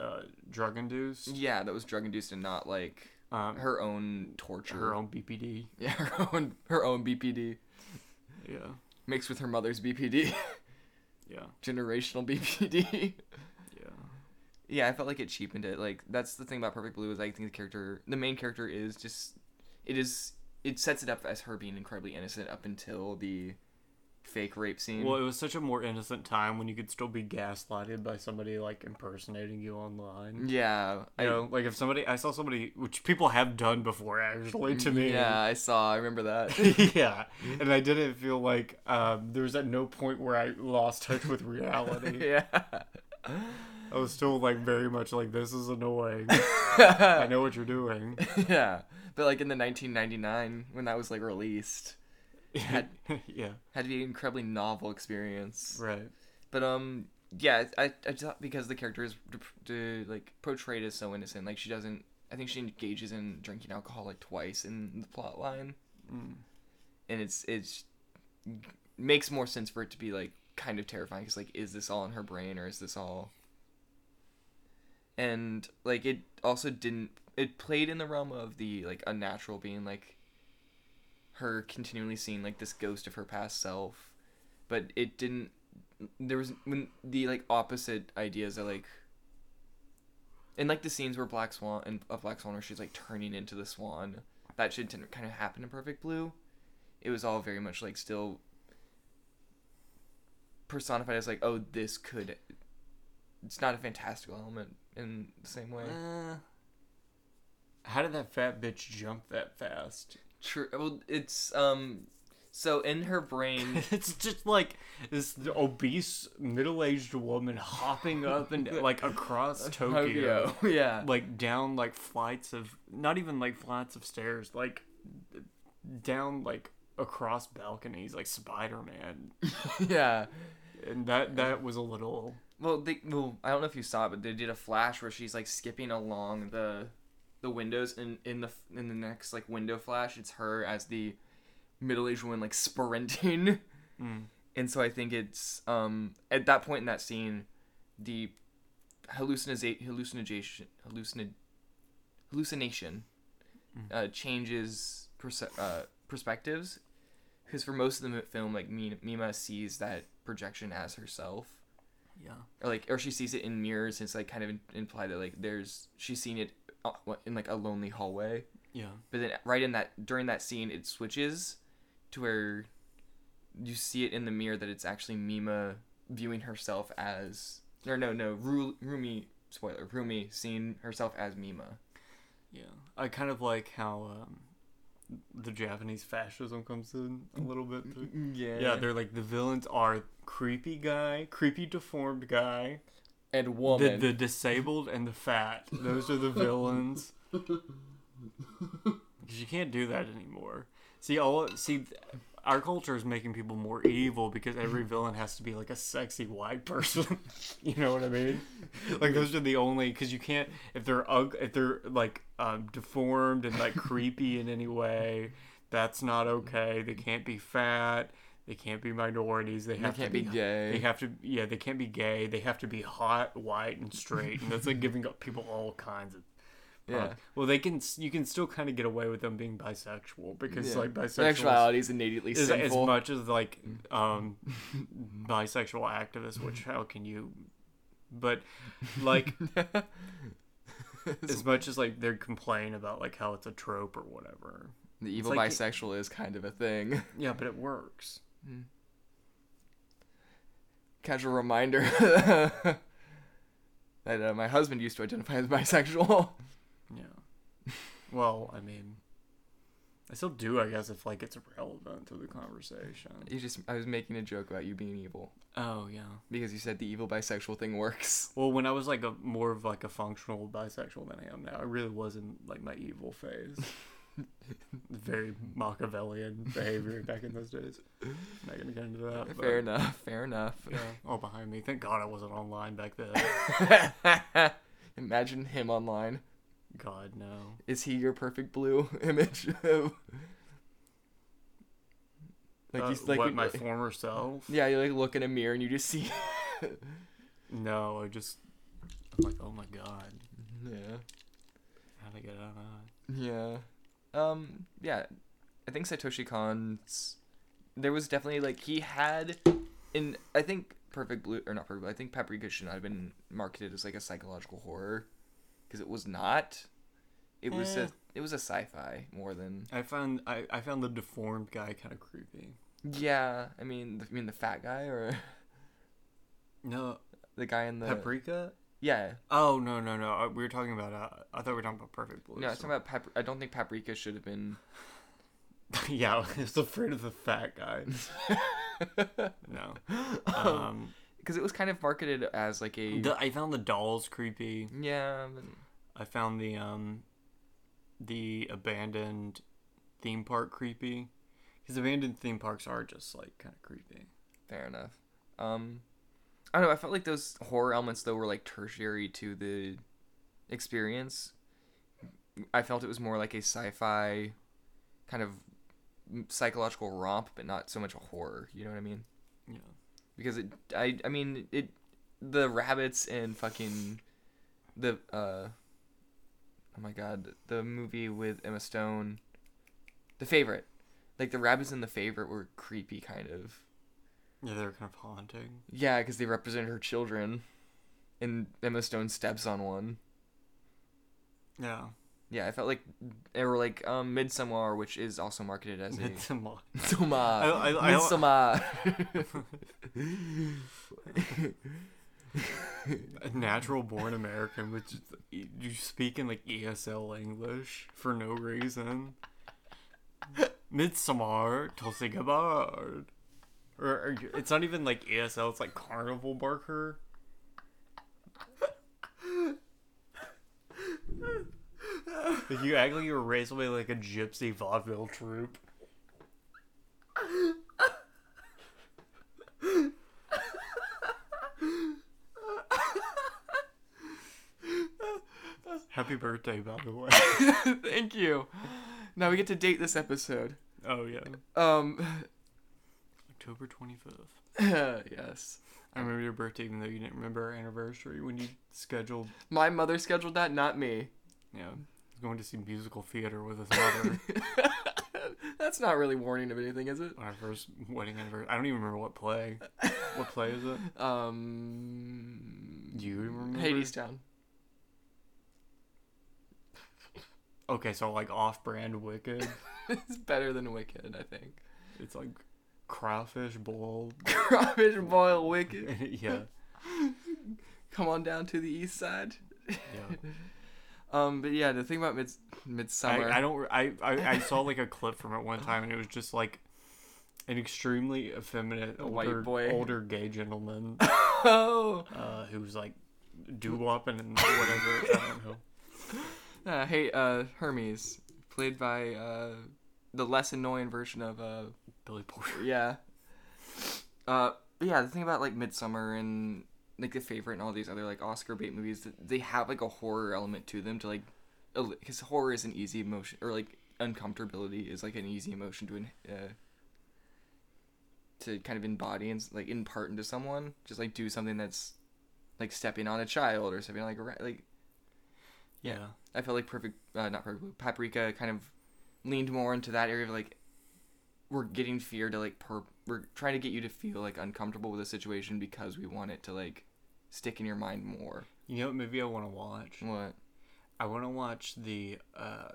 B: uh, drug induced.
C: Yeah, that was drug induced and not like
B: Um, her
C: her own torture.
B: her own BPD.
C: Yeah, her own her own BPD
B: Yeah.
C: mixed with her mother's BPD,
B: Yeah.
C: generational BPD.
B: Yeah.
C: Yeah, I felt like it cheapened it. Like that's the thing about Perfect Blue is I think the character, the main character, is just it is it sets it up as her being incredibly innocent up until the fake rape scene.
B: Well, it was such a more innocent time when you could still be gaslighted by somebody like impersonating you online.
C: yeah,
B: You know, like if somebody, I saw somebody, which people have done before actually to me.
C: Yeah, I saw. I remember that.
B: yeah, and I didn't feel like um, there was at no point where I lost touch with reality.
C: yeah.
B: I was still like very much like this is annoying. I know what you're doing.
C: yeah, but like in the 1999 when that was like released, Had-
B: yeah,
C: had to be an incredibly novel experience.
B: right.
C: But um, yeah, I I thought because the character is d- d- like portrayed as so innocent, like she doesn't. I think she engages in drinking alcohol like twice in the plot line,
B: Mm.
C: and it's it's makes more sense for it to be like kind of terrifying. Cause like, is this all in her brain or is this all? And like it also didn't. It played in the realm of the like unnatural being like her continually seeing like this ghost of her past self, but it didn't. There was when the like opposite ideas are like. In like the scenes where Black Swan and of Black Swan where she's like turning into the swan, that shit didn't kind of happen in Perfect Blue. It was all very much like still personified as like, oh, this could. It's not a fantastical element in the same way.
B: Uh, how did that fat bitch jump that fast?
C: True. Well, it's um. So in her brain,
B: it's just like this obese middle-aged woman hopping up and like across Tokyo,
C: Tokyo, yeah,
B: like down like flights of not even like flights of stairs, like down like across balconies, like Spider-Man,
C: yeah.
B: and that that was a little.
C: Well, they well, I don't know if you saw it, but they did a flash where she's like skipping along the the windows, and in the in the next like window flash, it's her as the middle aged woman like sprinting.
B: Mm.
C: And so I think it's um at that point in that scene, the hallucination hallucination hallucin hallucination uh, changes perce- uh, perspectives because for most of the film like Mima sees that projection as herself
B: Yeah.
C: or like or she sees it in mirrors and it's like kind of implied that like there's she's seen it Uh, in like a lonely hallway
B: Yeah.
C: but then right in that during that scene it switches to where you see it in the mirror that it's actually Mima viewing herself as or no no Ru- Rumi spoiler Rumi seeing herself as Mima
B: Yeah. I kind of like how um, the Japanese fascism comes in a little bit. Mm-hmm. Too. Mm-hmm.
C: yeah
B: Yeah, they're like the villains are creepy guy, creepy deformed guy,
C: and
B: the,
C: woman
B: the disabled and the fat. Those are the villains. Because you can't do that anymore. See, all see, our culture is making people more evil because every villain has to be like a sexy white person. you know what I mean? Like those are the only because you can't if they're ug- if they're like um, deformed and like creepy in any way. That's not okay. They can't be fat. They can't be minorities. They
C: they
B: have
C: can't
B: to
C: be gay
B: they have to, yeah, they can't be gay. They have to be hot, white, and straight, and that's like giving up people all kinds of.
C: yeah.
B: Well, they can. You can still kind of get away with them being bisexual because
C: Yeah.
B: like bisexual
C: sexuality is innately
B: is as much as like um bisexual activists. Which how can you? But like as much as like they complain about like how it's a trope or whatever.
C: the evil
B: like-
C: bisexual is kind of a thing
B: Yeah, but it works.
C: Casual reminder that uh, my husband used to identify as bisexual
B: Yeah. Well, I mean, I still do, I guess, if like it's relevant to the conversation.
C: you just i was making a joke about you being evil
B: Oh yeah.
C: because you said the evil bisexual thing works
B: Well, when I was like a more of like a functional bisexual than I am now, I really was in like my evil phase. Very Machiavellian behavior back in those days. Not gonna get into that. but-
C: fair enough fair enough
B: Yeah, all behind me. Thank God I wasn't online back then.
C: imagine him online
B: God no.
C: is he your perfect blue image of like
B: Uh,
C: he's like
B: what my former self?
C: yeah you like look in a mirror and you just see
B: No, I just I'm like, oh my God,
C: yeah
B: how to get out of that?
C: Yeah. Um yeah. I think Satoshi Kon's there was definitely like he had in I think Perfect Blue or not Perfect Blue. I think Paprika should not have been marketed as like a psychological horror because it was not. It was
B: Eh.
C: a it was a sci-fi more than
B: I found I, I found the deformed guy kind of creepy.
C: yeah. I mean, the, I mean the fat guy or
B: No,
C: the guy in the
B: paprika.
C: Yeah.
B: Oh no no no! uh, We were talking about. Uh, I thought we were talking about Perfect Blue.
C: No, I was
B: so-
C: talking about Papr- I don't think Paprika should have been.
B: yeah, I was afraid of the fat guy. No. Um,
C: because it was kind of marketed as like a
B: the, I found the dolls creepy.
C: yeah. but-
B: I found the um, the abandoned theme park creepy. Because abandoned theme parks are just like kind of creepy.
C: Fair enough. Um, I don't know. I felt like those horror elements though were like tertiary to the experience. I felt it was more like a sci-fi kind of psychological romp, but not so much a horror. You know what I mean?
B: Yeah.
C: Because it, I, I mean it, the rabbits and fucking the uh. Oh my god, the movie with Emma Stone, The Favorite, like the rabbits in The Favorite were creepy, kind of.
B: Yeah, they're kind of haunting.
C: Yeah, because they represent her children, and Emma Stone steps on one.
B: Yeah.
C: Yeah, I felt like they were like um Midsommar, which is also marketed as a
B: Midsommar.
C: Midsommar.
B: I- I-. A natural born American, which you speak in like ESL English for no reason. Midsommar, Tulsi Gabbard. Or, or it's not even like ASL. it's like Carnival Barker. Like you act like you were raised by like a gypsy vaudeville troupe. Happy birthday, by the way.
C: Thank you. Now we get to date this episode.
B: Oh yeah,
C: Um,
B: October twenty fifth.
C: yes.
B: I remember your birthday, even though you didn't remember our anniversary when you scheduled.
C: My mother scheduled that, not me.
B: Yeah, He's going to see musical theater with his mother
C: That's not really warning of anything, is it?
B: our first wedding anniversary. I don't even remember what play. What play is it?
C: Um,
B: Do you remember?
C: Hadestown.
B: Okay, so like off-brand Wicked.
C: it's better than Wicked, I think.
B: It's like crawfish boiled.
C: Crawfish boil Wicked.
B: yeah,
C: Come on down to the east side.
B: yeah.
C: Um, but yeah, the thing about Mid Midsommar.
B: I, I don't. I, I I saw like a clip from it one time, and it was just like an extremely effeminate
C: A white
B: older,
C: boy.
B: older gay gentleman
C: oh.
B: uh, who's like doo wopping and whatever. I don't know.
C: Uh, hey, uh, Hermes, played by uh, the less annoying version of uh,
B: Billy Porter.
C: yeah. Uh, but yeah, the thing about like Midsommar and like the favorite and all these other like Oscar bait movies, they have like a horror element to them to like, because horror is an easy emotion or like uncomfortability is like an easy emotion to uh, to kind of embody and like impart into someone. Just like do something that's like stepping on a child or stepping on like a like
B: Yeah.
C: I felt like perfect, uh, not perfect, paprika kind of leaned more into that area of like we're getting fear to like per we're trying to get you to feel like uncomfortable with a situation because we want it to like stick in your mind more.
B: You know what movie I want to watch?
C: What?
B: I want to watch the. uh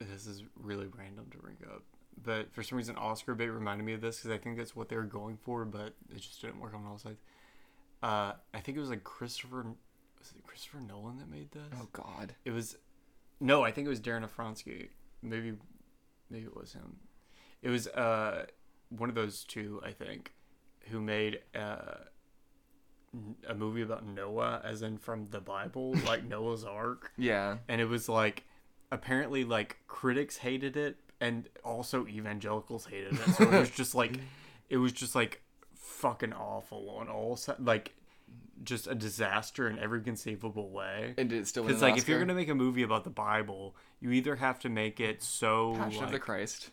B: This is really random to bring up, but for some reason Oscar bait reminded me of this because I think that's what they were going for, but it just didn't work on all sides. Uh, I think it was like Christopher. Was it Christopher Nolan that made this?
C: Oh God.
B: It was. No, I think it was Darren Aronofsky. Maybe, maybe it was him. It was uh one of those two, I think, who made uh a movie about Noah, as in from the Bible, like Noah's Ark,
C: Yeah.
B: and it was like apparently like critics hated it, and also evangelicals hated it. So it was just like it was just like fucking awful on all si- like just a disaster in every conceivable way.
C: And did it still
B: Because like if you're gonna make a movie about the Bible, you either have to make it so
C: Passion of the Christ.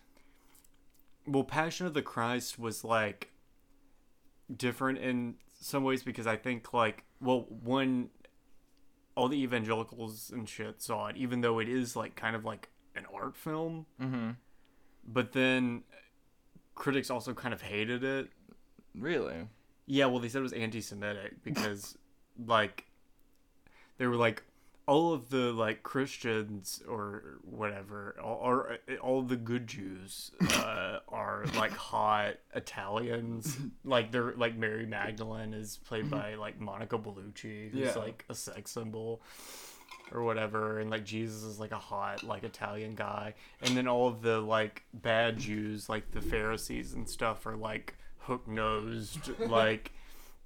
B: Well, Passion of the Christ was like different in some ways because I think like well one all the evangelicals and shit saw it, even though it is like kind of like an art film.
C: Mm-hmm.
B: But then critics also kind of hated it.
C: Really?
B: Yeah, well, they said it was anti-Semitic because, like, they were like, all of the like Christians or whatever, all, or all the good Jews uh, are like hot Italians. like they're like Mary Magdalene is played by like Monica Bellucci, who's
C: Yeah.
B: like a sex symbol or whatever, and like Jesus is like a hot like Italian guy, and then all of the like bad Jews, like the Pharisees and stuff, are like hook nosed, like,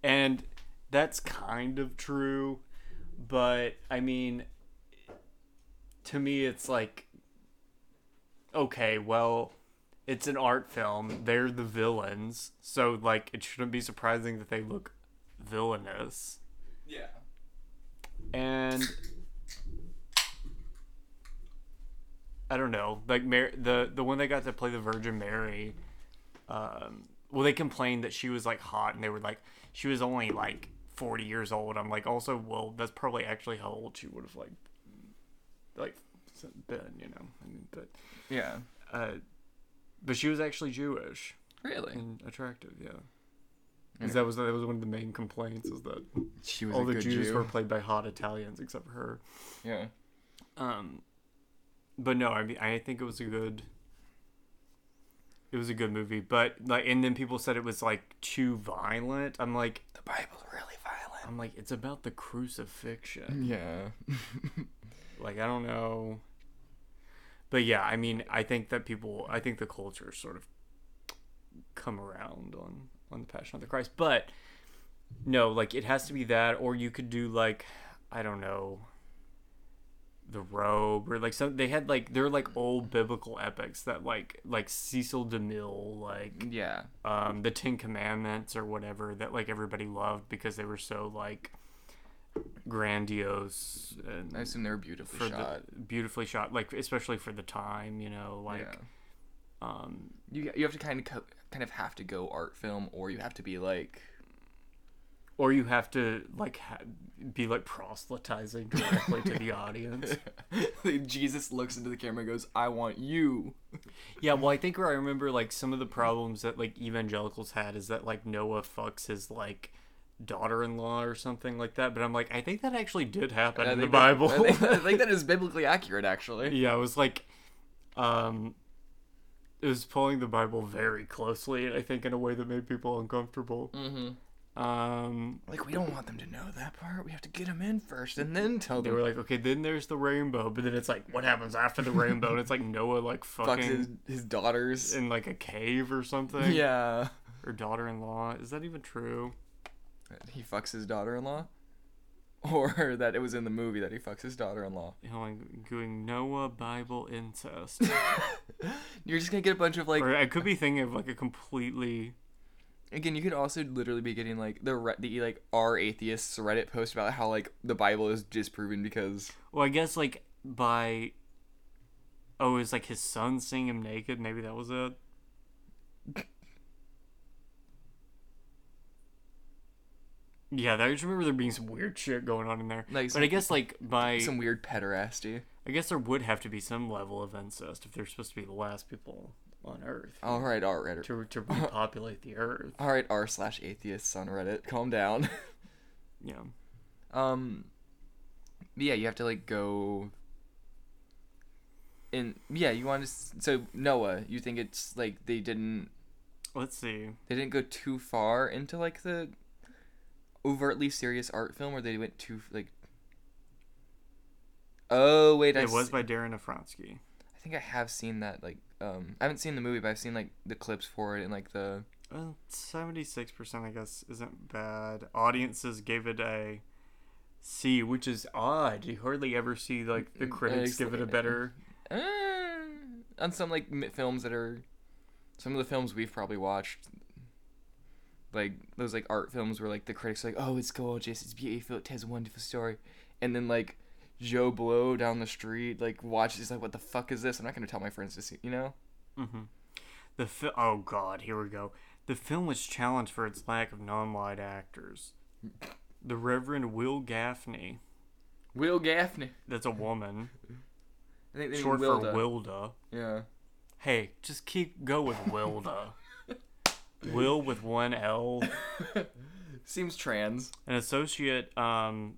B: and that's kind of true, but I mean, to me, it's like, okay, well. It's an art film. They're the villains. So, like, it shouldn't be surprising that they look villainous
C: Yeah.
B: and I don't know, like Mar- the the one they got to play the Virgin Mary. Um, well, they complained that she was like hot, and they were like she was only like forty years old. I'm like, also, well, that's probably actually how old she would have like like been, you know. I mean, but
C: Yeah.
B: uh, but she was actually Jewish
C: Really?
B: and attractive, yeah. Because that was that was one of the main complaints is that
C: She was
B: all the Jews
C: Jew.
B: were played by hot Italians except for her.
C: Yeah.
B: Um, but no, I mean, I think it was a good. It was a good movie, but like, and then people said it was like too violent. I'm like,
C: The Bible's really violent.
B: I'm like, it's about the crucifixion.
C: Yeah.
B: Like, I don't know. But yeah, I mean, I think that people, I think the culture sort of come around on on the Passion of the Christ, but no, like it has to be that, or you could do like, I don't know, the robe, or like some. They had like they're like old biblical epics that like like Cecil DeMille, like
C: yeah.
B: um the Ten Commandments or whatever that like everybody loved because they were so like grandiose and
C: I assume they were beautifully
B: for
C: shot.
B: the beautifully shot like especially for the time you know like
C: yeah.
B: um
C: You you have to kind of co- kind of have to go art film, or you have to be like
B: or you have to like ha- be like proselytizing directly to the audience
C: Jesus looks into the camera and goes, "I want you."
B: yeah well i think where i remember like some of the problems that like evangelicals had is that like noah fucks his like daughter-in-law or something like that but i'm like i think that actually did happen in the
C: that-
B: bible
C: I think, I think that is biblically accurate, actually.
B: yeah, it was like, um, it was pulling the Bible very closely, and I think in a way that made people uncomfortable.
C: Mm-hmm.
B: Um,
C: Like we don't want them to know that part. We have to get them in first, and then tell
B: they
C: them.
B: They were like, okay, then there's the rainbow, but then it's like, what happens after the rainbow? And it's like Noah like fucking
C: his, his daughters.
B: in like a cave or something.
C: Yeah.
B: Or daughter-in-law. Is that even true?
C: He fucks his daughter-in-law, or that it was in the movie that he fucks his daughter-in-law.
B: You know, like doing Noah Bible incest.
C: You're just gonna get a bunch of like.
B: or I could be thinking of like a completely.
C: Again, you could also literally be getting like the re- the like our atheists Reddit post about how like the Bible is disproven because
B: Well, I guess like by. Oh, it was like his son seeing him naked. Maybe that was it. Yeah, I just remember there being some weird shit going on in there.
C: Like
B: but I guess like by
C: some weird pederasty.
B: I guess there would have to be some level of incest if they're supposed to be the last people on Earth
C: All right, all right,
B: to to repopulate the Earth.
C: all right. R slash atheists on Reddit, calm down.
B: Yeah.
C: Um, yeah, you have to like go. And yeah, you want to. So Noah, you think it's like they didn't
B: Let's see.
C: they didn't go too far into like the overtly serious art film, or they went too like. Oh wait, I
B: It was
C: s-
B: by Darren Aronofsky.
C: I think I have seen that. Like, um, I haven't seen the movie, but I've seen like the clips for it and like the.
B: Well, seventy-six percent, I guess, isn't bad. Audiences gave it a C, which is odd. You hardly ever see like the
C: Mm,
B: critics give it a better.
C: Uh, on some like films that are, some of the films we've probably watched. Like those like art films where like the critics are like, oh, it's gorgeous, it's beautiful, it has a wonderful story, and then like Joe Blow down the street like watches like, what the fuck is this? I'm not gonna tell my friends to see, you know.
B: hmm The fi- oh god, here we go. The film was challenged for its lack of non-white actors. The Reverend Wil Gafney,
C: Wil Gafney.
B: that's a woman,
C: I think they mean
B: short
C: Wilda.
B: for Wilda.
C: Yeah.
B: Hey, just keep go with Wilda. Will with one L,
C: Seems trans.
B: an associate um,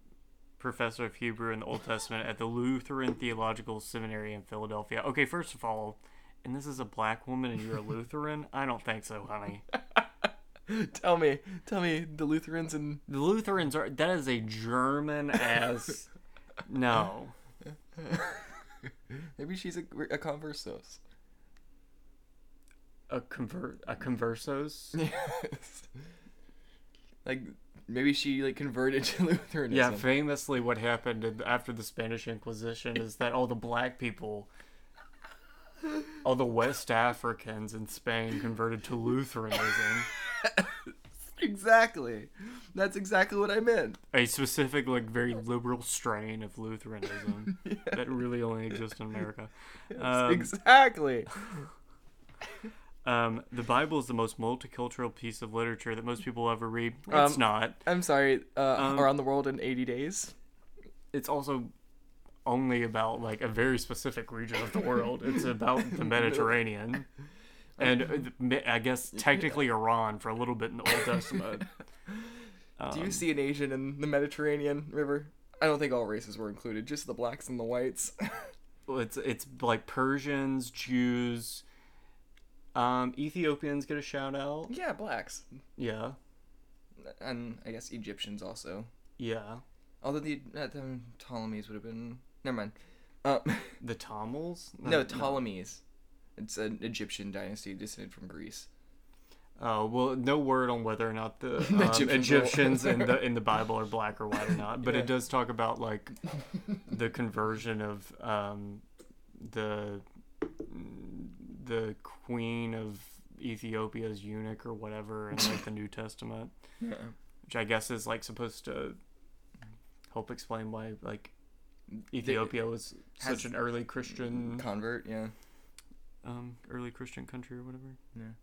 B: professor of Hebrew in the Old Testament at the Lutheran Theological Seminary in Philadelphia. Okay, first of all, and this is a black woman and you're a Lutheran? I don't think so, honey.
C: tell me, tell me, the Lutherans and
B: The Lutherans are that is a German as no.
C: maybe she's a, a conversos.
B: A convert a conversos?
C: Yes. like maybe she like converted to Lutheranism.
B: Yeah, famously, what happened after the Spanish Inquisition is that all the black people, all the West Africans in Spain converted to Lutheranism.
C: exactly. That's exactly what I meant.
B: A specific, like, very liberal strain of Lutheranism that really only exists in America. Um,
C: exactly.
B: Um, the Bible is the most multicultural piece of literature that most people will ever read. It's
C: Um,
B: not.
C: I'm sorry. Uh,
B: Um,
C: around the world in 80 days.
B: It's also only about like a very specific region of the world. It's about the Mediterranean, and uh, I guess technically Iran for a little bit in the Old Testament.
C: Do you
B: Um,
C: see an Asian in the Mediterranean River? I don't think all races were included, just the blacks and the whites.
B: It's it's like Persians, Jews, um, Ethiopians get a shout out.
C: yeah, blacks.
B: Yeah,
C: And I guess Egyptians also.
B: yeah.
C: Although the, uh, the Ptolemies would have been. Never mind. Uh,
B: The Tamils?
C: no, Ptolemies. It's an Egyptian dynasty descended from Greece.
B: Oh well, no word on whether or not the um,
C: Egyptians are-
B: Egyptians in the in the Bible are black or white or not, but
C: Yeah.
B: it does talk about like the conversion of um, the the queen of Ethiopia's eunuch or whatever in like the New Testament,
C: Yeah.
B: which I guess is like supposed to help explain why like Ethiopia was such an early Christian
C: Convert, yeah.
B: um, early Christian country or whatever.
C: Yeah.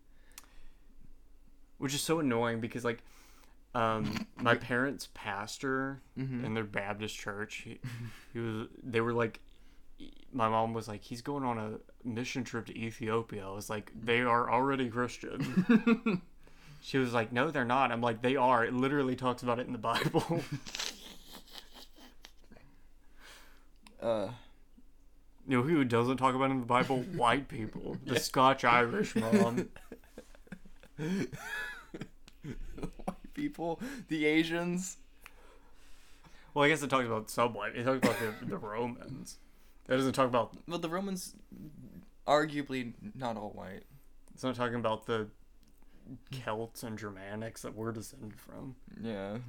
B: Which is so annoying because like um, my parents' pastor
C: Mm-hmm.
B: in their Baptist church, he, he was they were like my mom was like he's going on a mission trip to Ethiopia. I was like they are already Christian. she was like no they're not. I'm like they are. It literally talks about it in the Bible.
C: Uh,
B: you know who doesn't talk about it in the Bible? White people. The Scotch Irish mom.
C: white people, the Asians.
B: Well, I guess it talks about some white. It talks about the, the Romans. It doesn't talk about.
C: Well, the Romans, arguably not all white.
B: It's not talking about the Celts and Germanics that we're descended from.
C: Yeah.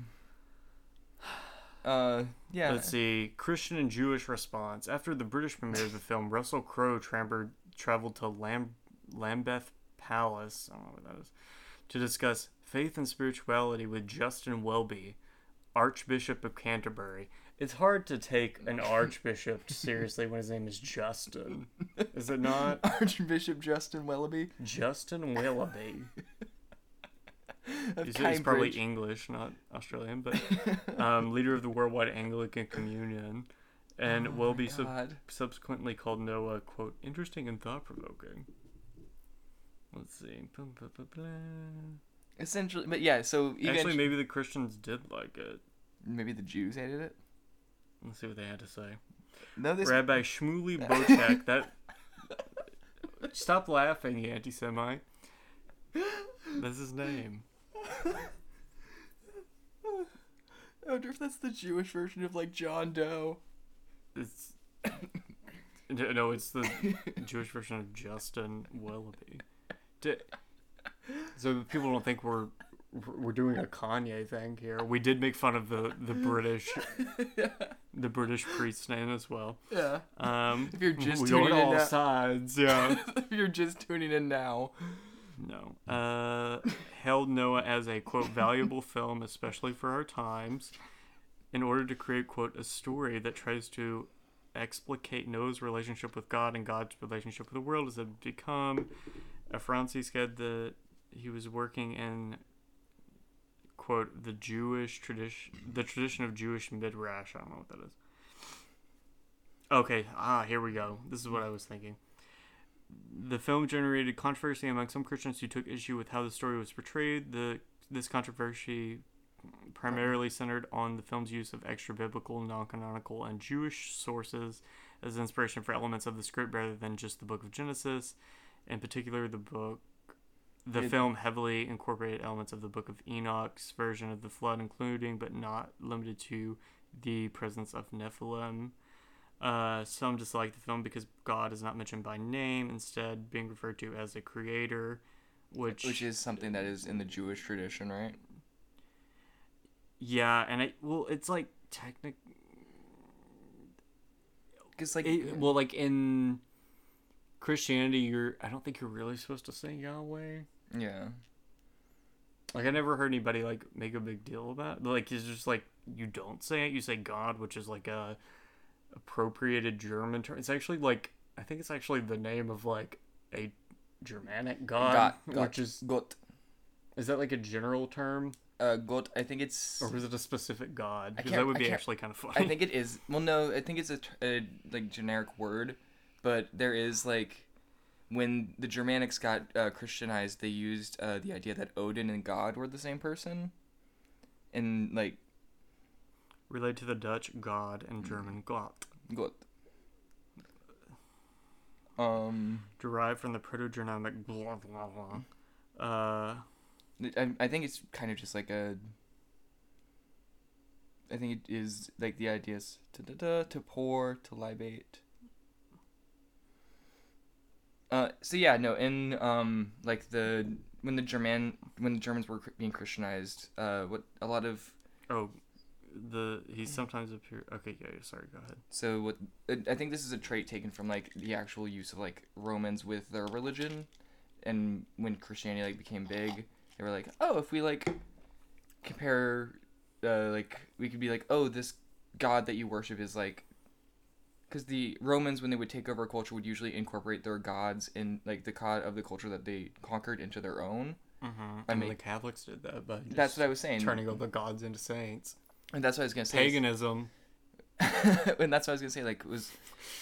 C: Uh, yeah.
B: Let's see. Christian and Jewish response. After the British premiere of the film, Russell Crowe traveled, traveled to Lam- Lambeth Palace, I don't know what that is, to discuss faith and spirituality with Justin Welby, Archbishop of Canterbury. It's hard to take an archbishop seriously when his name is Justin. Is it not?
C: Archbishop Justin Willoughby
B: Justin Willoughby. He's, he's probably English, not Australian, but um, leader of the Worldwide Anglican Communion, and
C: Oh
B: will be sub- subsequently called Noah quote interesting and thought provoking. Let's see. Blah, blah, blah.
C: Essentially, but yeah. So
B: Actually, maybe the Christians did like it.
C: maybe the Jews hated it.
B: Let's see what they had to say.
C: No, this
B: Rabbi Shmuley Boteach. That. Stop laughing, you anti-Semite. That's his name.
C: I wonder if that's the Jewish version of like John Doe.
B: It's no, it's the Jewish version of Justin Willoughby. D- So people don't think we're we're doing a Kanye thing here. We did make fun of the the British the British priest's name as well.
C: Yeah.
B: Um,
C: If you're just tuning in
B: all
C: now-
B: sides, yeah.
C: if you're just tuning in now.
B: No. Uh, held Noah as a quote valuable film, especially for our times, in order to create quote a story that tries to explicate Noah's relationship with God and God's relationship with the world as it become. Francis said that he was working in quote the Jewish tradition, the tradition of Jewish midrash. I don't know what that is. Okay, ah, here we go. This is what I was thinking. the film generated controversy among some Christians who took issue with how the story was portrayed. The this controversy primarily centered on the film's use of extra biblical, non-canonical, and Jewish sources as inspiration for elements of the script rather than just the Book of Genesis. In particular, the book, the
C: It-
B: film heavily incorporated elements of the Book of Enoch's version of the flood, including but not limited to the presence of Nephilim. Uh, some dislike the film because God is not mentioned by name, instead being referred to as a creator, which,
C: Which is something that is in the Jewish tradition, right?
B: yeah, and it well, it's like technic.
C: Because like
B: It, well, like in Christianity, you're I don't think you're really supposed to say Yahweh.
C: yeah.
B: Like I never heard anybody like make a big deal about it. Like it's just like you don't say it, you say God, which is like a appropriated German term. It's actually like I think it's actually the name of like a Germanic god,
C: Got,
B: which is
C: got,
B: is that like a general term
C: uh, got. I think it's.
B: or is it a specific god? Because that would be actually kind of funny.
C: I think it is. Well, no, I think it's a, a like generic word, but there is like when the Germanics got uh, Christianized, they used uh, the idea that Odin and God were the same person, and like
B: related to the Dutch god and German Gott,
C: Gott. Um,
B: derived from the Proto-Germanic blah blah blah. Uh,
C: I, I think it's kind of just like a. I think it is like the ideas is to da da to pour to libate. Uh, so yeah, no, in um like the when the German when the Germans were being Christianized, uh, what a lot of
B: oh, the he sometimes appear. Okay, yeah, sorry, go ahead.
C: so what I I think this is a trait taken from like the actual use of like Romans with their religion, and when Christianity like became big, they were like, oh, if we like compare, uh, like we could be like, oh, this god that you worship is like, because the Romans when they would take over a culture would usually incorporate their gods in like the god of the culture that they conquered into their own.
B: Mm-hmm.
C: I
B: mean, the Catholics did that, but
C: That's what I was saying.
B: turning all the gods into saints.
C: and that's what I was gonna say.
B: Paganism.
C: and that's what I was gonna say. Like was.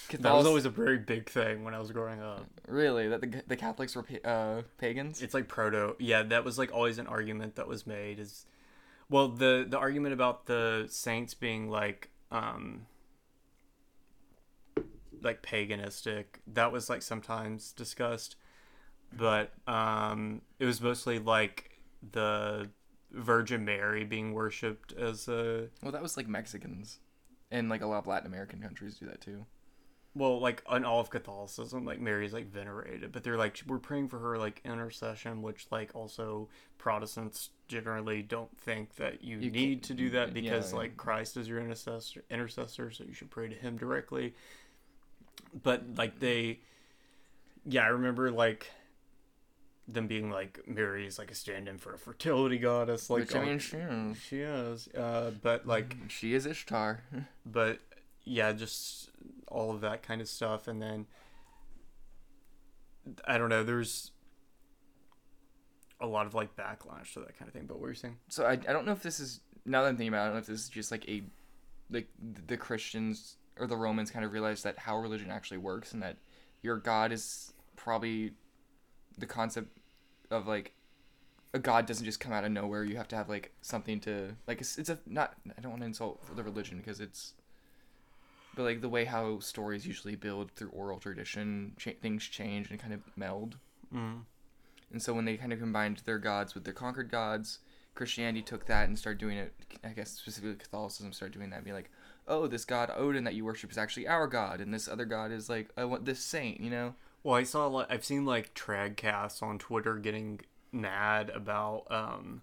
B: That was always a very big thing when I was growing up.
C: Really, that the, the Catholics were pa- uh, pagans?
B: It's like proto. Yeah, that was like always an argument that was made. Is well, the the argument about the saints being like um like paganistic that was like sometimes discussed, but um it was mostly like the Virgin Mary being worshipped as a
C: Well, that was like Mexicans, and like a lot of Latin American countries do that too.
B: well, like in all of Catholicism, like Mary's like venerated, but they're like we're praying for her like intercession, which like also Protestants generally don't think that you,
C: You
B: need to do that because
C: yeah.
B: like Christ is your intercessor, intercessor, so you should pray to Him directly. But like they, yeah, I remember like them being like Mary is like a stand-in for a fertility goddess, like
C: Which I mean, she is.
B: she is, uh, but like
C: she is Ishtar.
B: but yeah, just all of that kind of stuff, and then I don't know. There's a lot of like backlash to that kind of thing. But what were you saying?
C: so I, I don't know if this is now that I'm thinking about it, I don't know if this is just like a like the Christians or the Romans kind of realized that how religion actually works and that your God is probably the concept of like a God doesn't just come out of nowhere. You have to have like something to like it's, it's a not I don't want to insult the religion because it's but like the way how stories usually build through oral tradition, cha- things change and kind of meld.
B: Mm.
C: And so when they kind of combined their gods with their conquered gods, Christianity took that and started doing it. I guess specifically Catholicism started doing that, and be like, oh, this god Odin that you worship is actually our god, and this other god is like, I want this saint, you know?
B: Well, I saw. Like, I've seen like tradcaths on Twitter getting mad about um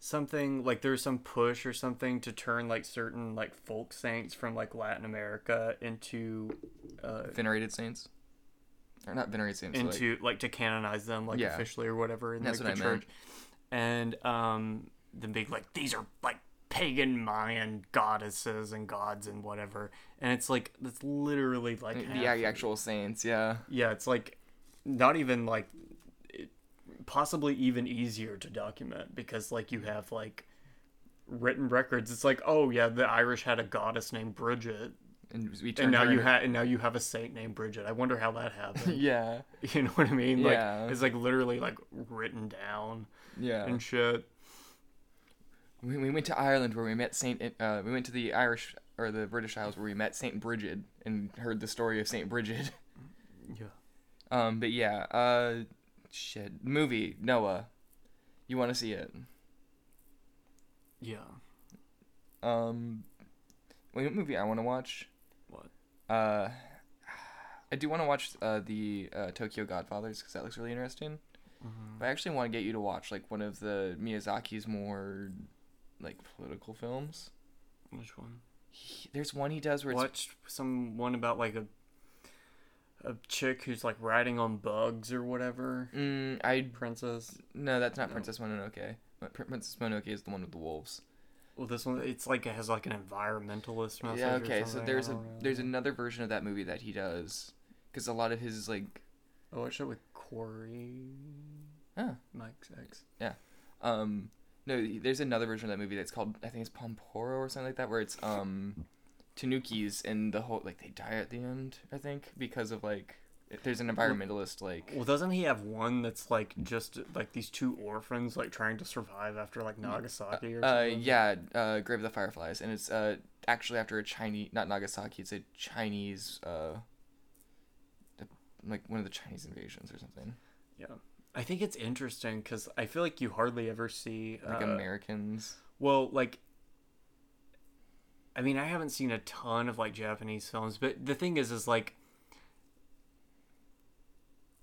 B: something like there's some push or something to turn like certain like folk saints from like Latin America into uh
C: Venerated saints, or not venerated saints.
B: into like, to canonize them like
C: Yeah.
B: officially or whatever in like the
C: I meant.
B: church and um them being like these are like pagan mayan goddesses and gods and whatever and it's like that's literally like
C: the
B: half-
C: actual saints, yeah.
B: yeah it's like not even like it, possibly even easier to document because like you have like written records it's like oh yeah the irish had a goddess named bridget
C: and we
B: and now you have and now you have a saint named Bridget. I wonder how that happened.
C: yeah,
B: You know what I mean? Like
C: Yeah.
B: it's like literally like written down
C: yeah.
B: and shit.
C: We, we went to Ireland where we met Saint. Uh, we went to the Irish or the British Isles where we met Saint Bridget and heard the story of Saint Bridget.
B: Yeah.
C: Um, but yeah, uh, shit, movie Noah. You want to see it?
B: Yeah.
C: Um, what movie I want to watch?
B: What?
C: Uh, I do want to watch uh, the uh, Tokyo Godfathers because that looks really interesting.
B: Mhm.
C: But I actually want to get you to watch like one of the Miyazaki's more like political films.
B: Which one?
C: He, there's one he does where it's
B: Watched some one about like a a chick who's like riding on bugs or whatever.
C: Mm, I
B: Princess.
C: no, that's not
B: No.
C: Princess Mononoke. But Princess Mononoke is the one with the wolves.
B: Well, this one it's like it has like an environmentalist message.
C: yeah,
B: or
C: okay. So there's a
B: know.
C: there's another version of that movie that he does because a lot of his like
B: I watched it with Corey.
C: Huh.
B: Mike's ex. Yeah.
C: Um no there's another version of that movie that's called I think it's Pom Poko or something like that where it's um Tanukis and the whole like they die at the end I think because of like there's an environmentalist like
B: Well, doesn't he have one that's like just like these two orphans like trying to survive after like Nagasaki or
C: uh
B: something?
C: yeah uh Grave of the Fireflies and it's uh actually after a Chinese not Nagasaki it's a Chinese uh like one of the Chinese invasions or something
B: Yeah. I think it's interesting because I feel like you hardly ever see
C: like
B: uh,
C: Americans
B: Well, like, I mean, I haven't seen a ton of like Japanese films, but the thing is, is like,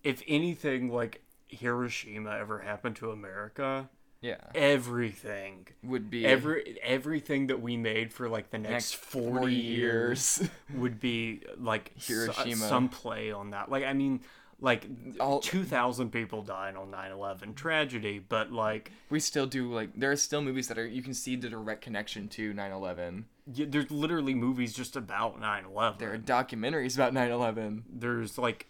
B: if anything like Hiroshima ever happened to America,
C: yeah
B: everything,
C: would be
B: every everything that we made for like the next,
C: next
B: 40, years would be like
C: Hiroshima.
B: some play on that. Like, I mean, like
C: All-
B: 2,000 people died on 9/11, tragedy, but like
C: we still do like there are still movies that are you can see the direct connection to 9-11
B: yeah, there's literally movies just about 9/11.
C: there are documentaries about 9-11
B: there's like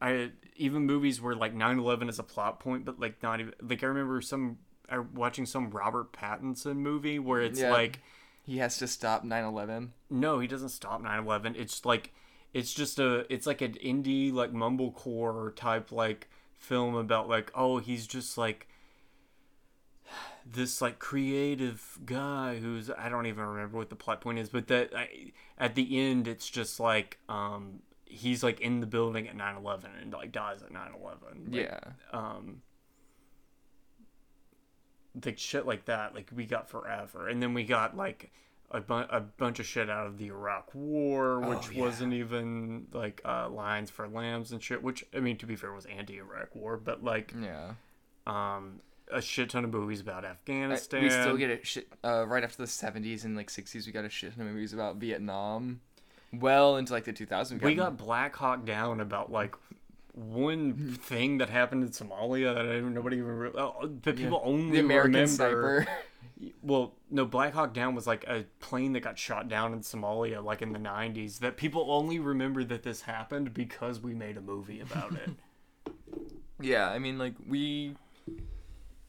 B: I even movies where like 9/11 is a plot point, but like not even like I remember some I watching some Robert Pattinson movie where it's
C: Yeah.
B: like
C: he has to stop 9-11
B: no, he doesn't stop 9/11. It's like it's just a it's like an indie like mumblecore type like film about like oh he's just like this like creative guy who's I don't even remember what the plot point is, but that I, at the end it's just like um he's like in the building at 9/11 and like dies at 9/11. Like,
C: yeah
B: um like shit like that like we got forever and then we got like a, bu- a bunch of shit out of the iraq war which
C: Oh, yeah.
B: wasn't even like uh lions for lambs and shit which i mean to be fair was anti-iraq war but like
C: yeah.
B: um a shit ton of movies about
C: I-
B: afghanistan.
C: we still get a shit uh, right after the 70s and like 60s we got a shit ton of movies about vietnam. Well into like the 2000s
B: we got black hawk down about like one thing that happened in Somalia that I, nobody even re- oh, but
C: Yeah.
B: people only
C: the american
B: remember
C: sniper
B: Well, no, Black Hawk Down was like a plane that got shot down in Somalia, like in the '90s. That people only remember that this happened because we made a movie about it.
C: yeah i mean like we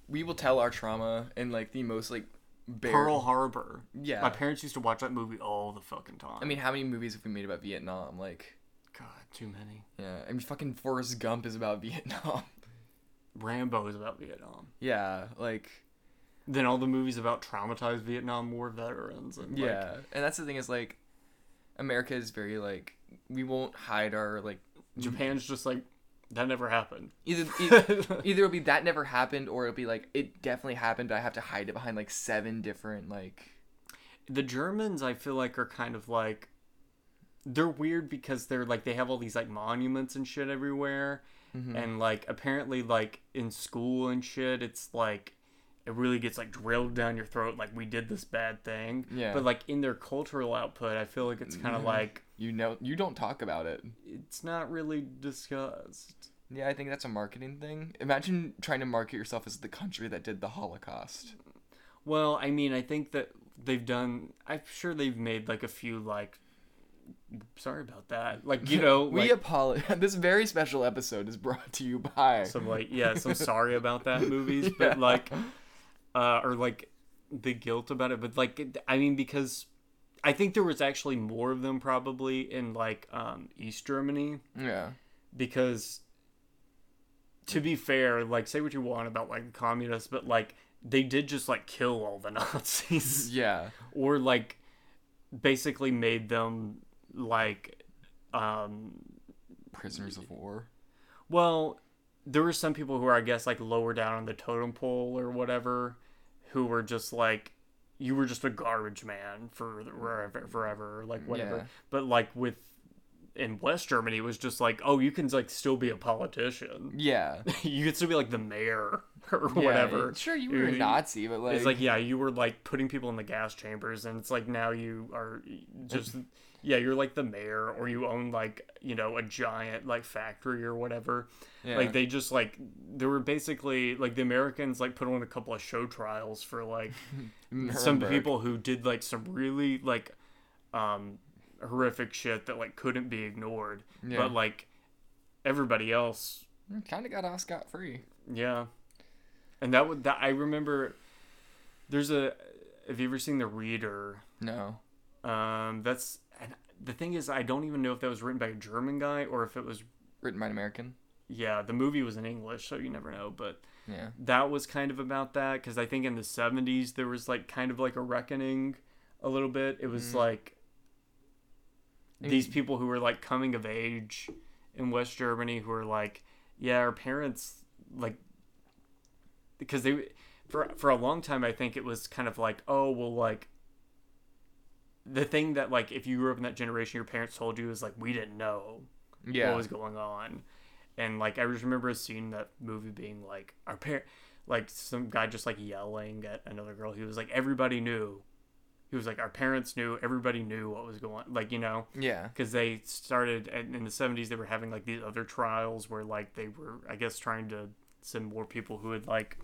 C: we will tell our trauma in like the most like bare
B: Pearl Harbor.
C: Yeah.
B: my parents used to watch that movie all the fucking time.
C: i mean how many movies have we made about vietnam like
B: God, too many.
C: yeah i mean fucking forrest gump is about vietnam
B: Rambo is about Vietnam.
C: yeah like
B: Then all the movies about traumatized Vietnam War veterans. And, like,
C: yeah and that's the thing is like america is very like we won't hide our like
B: Japan's just like that never happened.
C: either either, either it'll be that never happened or it'll be like it definitely happened but i have to hide it behind like seven different like
B: the Germans I feel like are kind of like they're weird because they're like they have all these like monuments and shit everywhere
C: Mm-hmm.
B: and like apparently like in school and shit it's like it really gets like drilled down your throat like we did this bad thing
C: Yeah.
B: but like in their cultural output I feel like it's kind of
C: Mhm.
B: like
C: you know you don't talk about it
B: it's not really discussed
C: yeah i think that's a marketing thing imagine trying to market yourself as the country that did the holocaust
B: well I mean I think that they've done I'm sure they've made like a few like sorry about that like you know
C: we
B: like,
C: apologize this very special episode is brought to you by
B: some like yeah some sorry about that movies but like uh or like the guilt about it but like i mean because I think there was actually more of them probably in like um, East Germany
C: Yeah.
B: because to be fair, like say what you want about like the communists, but like they did just like kill all the Nazis
C: Yeah.
B: or like basically made them like um
C: Prisoners of war.
B: well there were some people who are I guess like lower down on the totem pole or whatever who were just like you were just a garbage man for forever, forever or like whatever.
C: Yeah.
B: But like with in West Germany, it was just like, oh, you can like still be a politician.
C: Yeah.
B: you could still be like the mayor or
C: Yeah,
B: whatever.
C: Sure, you were a
B: You-
C: Nazi, but like,
B: It's like yeah, you were like putting people in the gas chambers, and it's like now you are just yeah, you're like the mayor, or you own like you know a giant like factory or whatever.
C: yeah.
B: Like they just like there were basically like the Americans like put on a couple of show trials for like some people who did like some really like um horrific shit that like couldn't be ignored.
C: Yeah.
B: But like everybody else
C: kind of got off scot free.
B: yeah. And that would that I remember there's a have you ever seen The Reader?
C: No.
B: Um that's the thing is I don't even know if that was written by a German guy or if it was
C: Written by an American.
B: yeah, the movie was in English, so you never know, but
C: Yeah.
B: that was kind of about that because I think in the 70s there was like kind of like a reckoning a little bit. It was
C: Mhm.
B: like these
C: Mm.
B: people who were like coming of age in West Germany who were like, yeah, our parents like because they for for a long time I think it was kind of like, oh, well like the thing that like if you grew up in that generation your parents told you is like we didn't know
C: Yeah.
B: what was going on. And like I just remember seeing that movie being like our parent like some guy just like yelling at another girl. He was like everybody knew. He was like our parents knew, everybody knew what was going like you know
C: yeah.
B: because they started in the 70s they were having like these other trials where like they were I guess trying to send more people who had like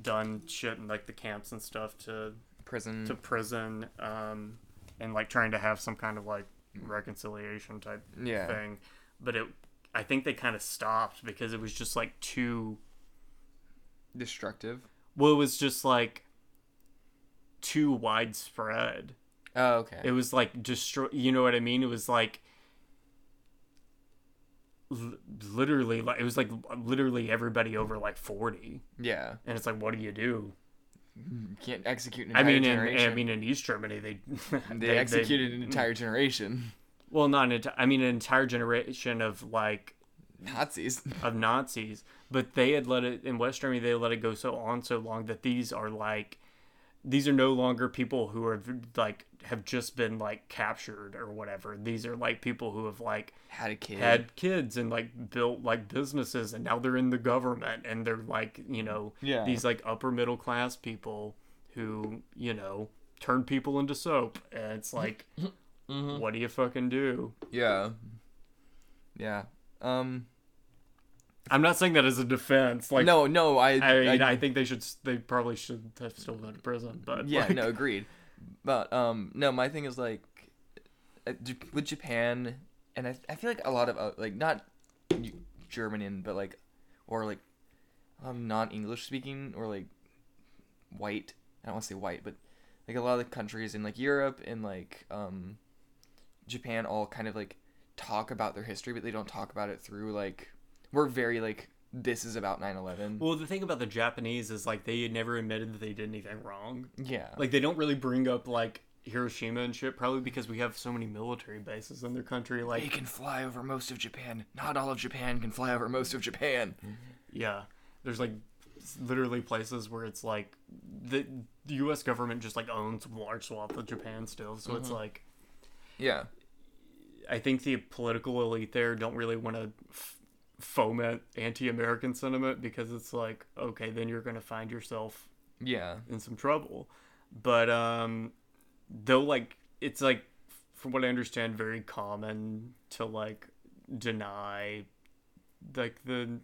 B: done shit in like the camps and stuff to
C: Prison.
B: to prison um and like trying to have some kind of like reconciliation type
C: yeah.
B: thing but it i think they kind of stopped because it was just like too
C: Destructive.
B: well it was just like too widespread
C: Oh, okay.
B: it was like destroy you know what i mean it was like l- literally like it was like literally everybody over like 40
C: yeah.
B: and it's like what do you do
C: can't execute an
B: i
C: entire
B: mean in,
C: generation.
B: i mean in east germany they
C: they, executed an entire generation.
B: well not an enti- i mean an entire generation of like
C: Nazis.
B: of Nazis, but they had let it in West Germany. They let it go so on so long that these are like, these are no longer people who are like have just been like captured or whatever. These are like people who have like
C: Had a kid.
B: had kids and like built like businesses and now they're in the government and they're like you know
C: Yeah.
B: these like upper middle class people who you know turn people into soap and it's like
C: Mhm.
B: what do you fucking do?
C: Yeah. Yeah. Um.
B: I'm not saying that as a defense. Like
C: no, no. I.
B: I mean,
C: I,
B: I, think they should. They probably should have still gone to prison. But
C: yeah.
B: like,
C: No. Agreed. But um. No. My thing is like, uh, with Japan, and I. I feel like a lot of uh, like not German, but like, or like, um, non-English speaking or like, white. I don't want to say white, but like a lot of the countries in like Europe and like um, Japan all kind of like talk about their history, but they don't talk about it through like we're very like this is about 9/11.
B: Well, the thing about the Japanese is like they never admitted that they did anything wrong.
C: yeah.
B: Like they don't really bring up like Hiroshima and shit. Probably because we have so many military bases in their country. like they
C: can fly over most of Japan. Not all of Japan can fly over most of Japan. Mm-hmm.
B: yeah, there's like literally places where it's like the, the U.S. government just like owns large swaths of Japan still. So it's mm-hmm. like
C: Yeah.
B: I think the political elite there don't really want to f- foment anti-American sentiment because it's like okay, then you're gonna find yourself
C: Yeah.
B: in some trouble. But um though like it's like from what I understand very common to like deny like the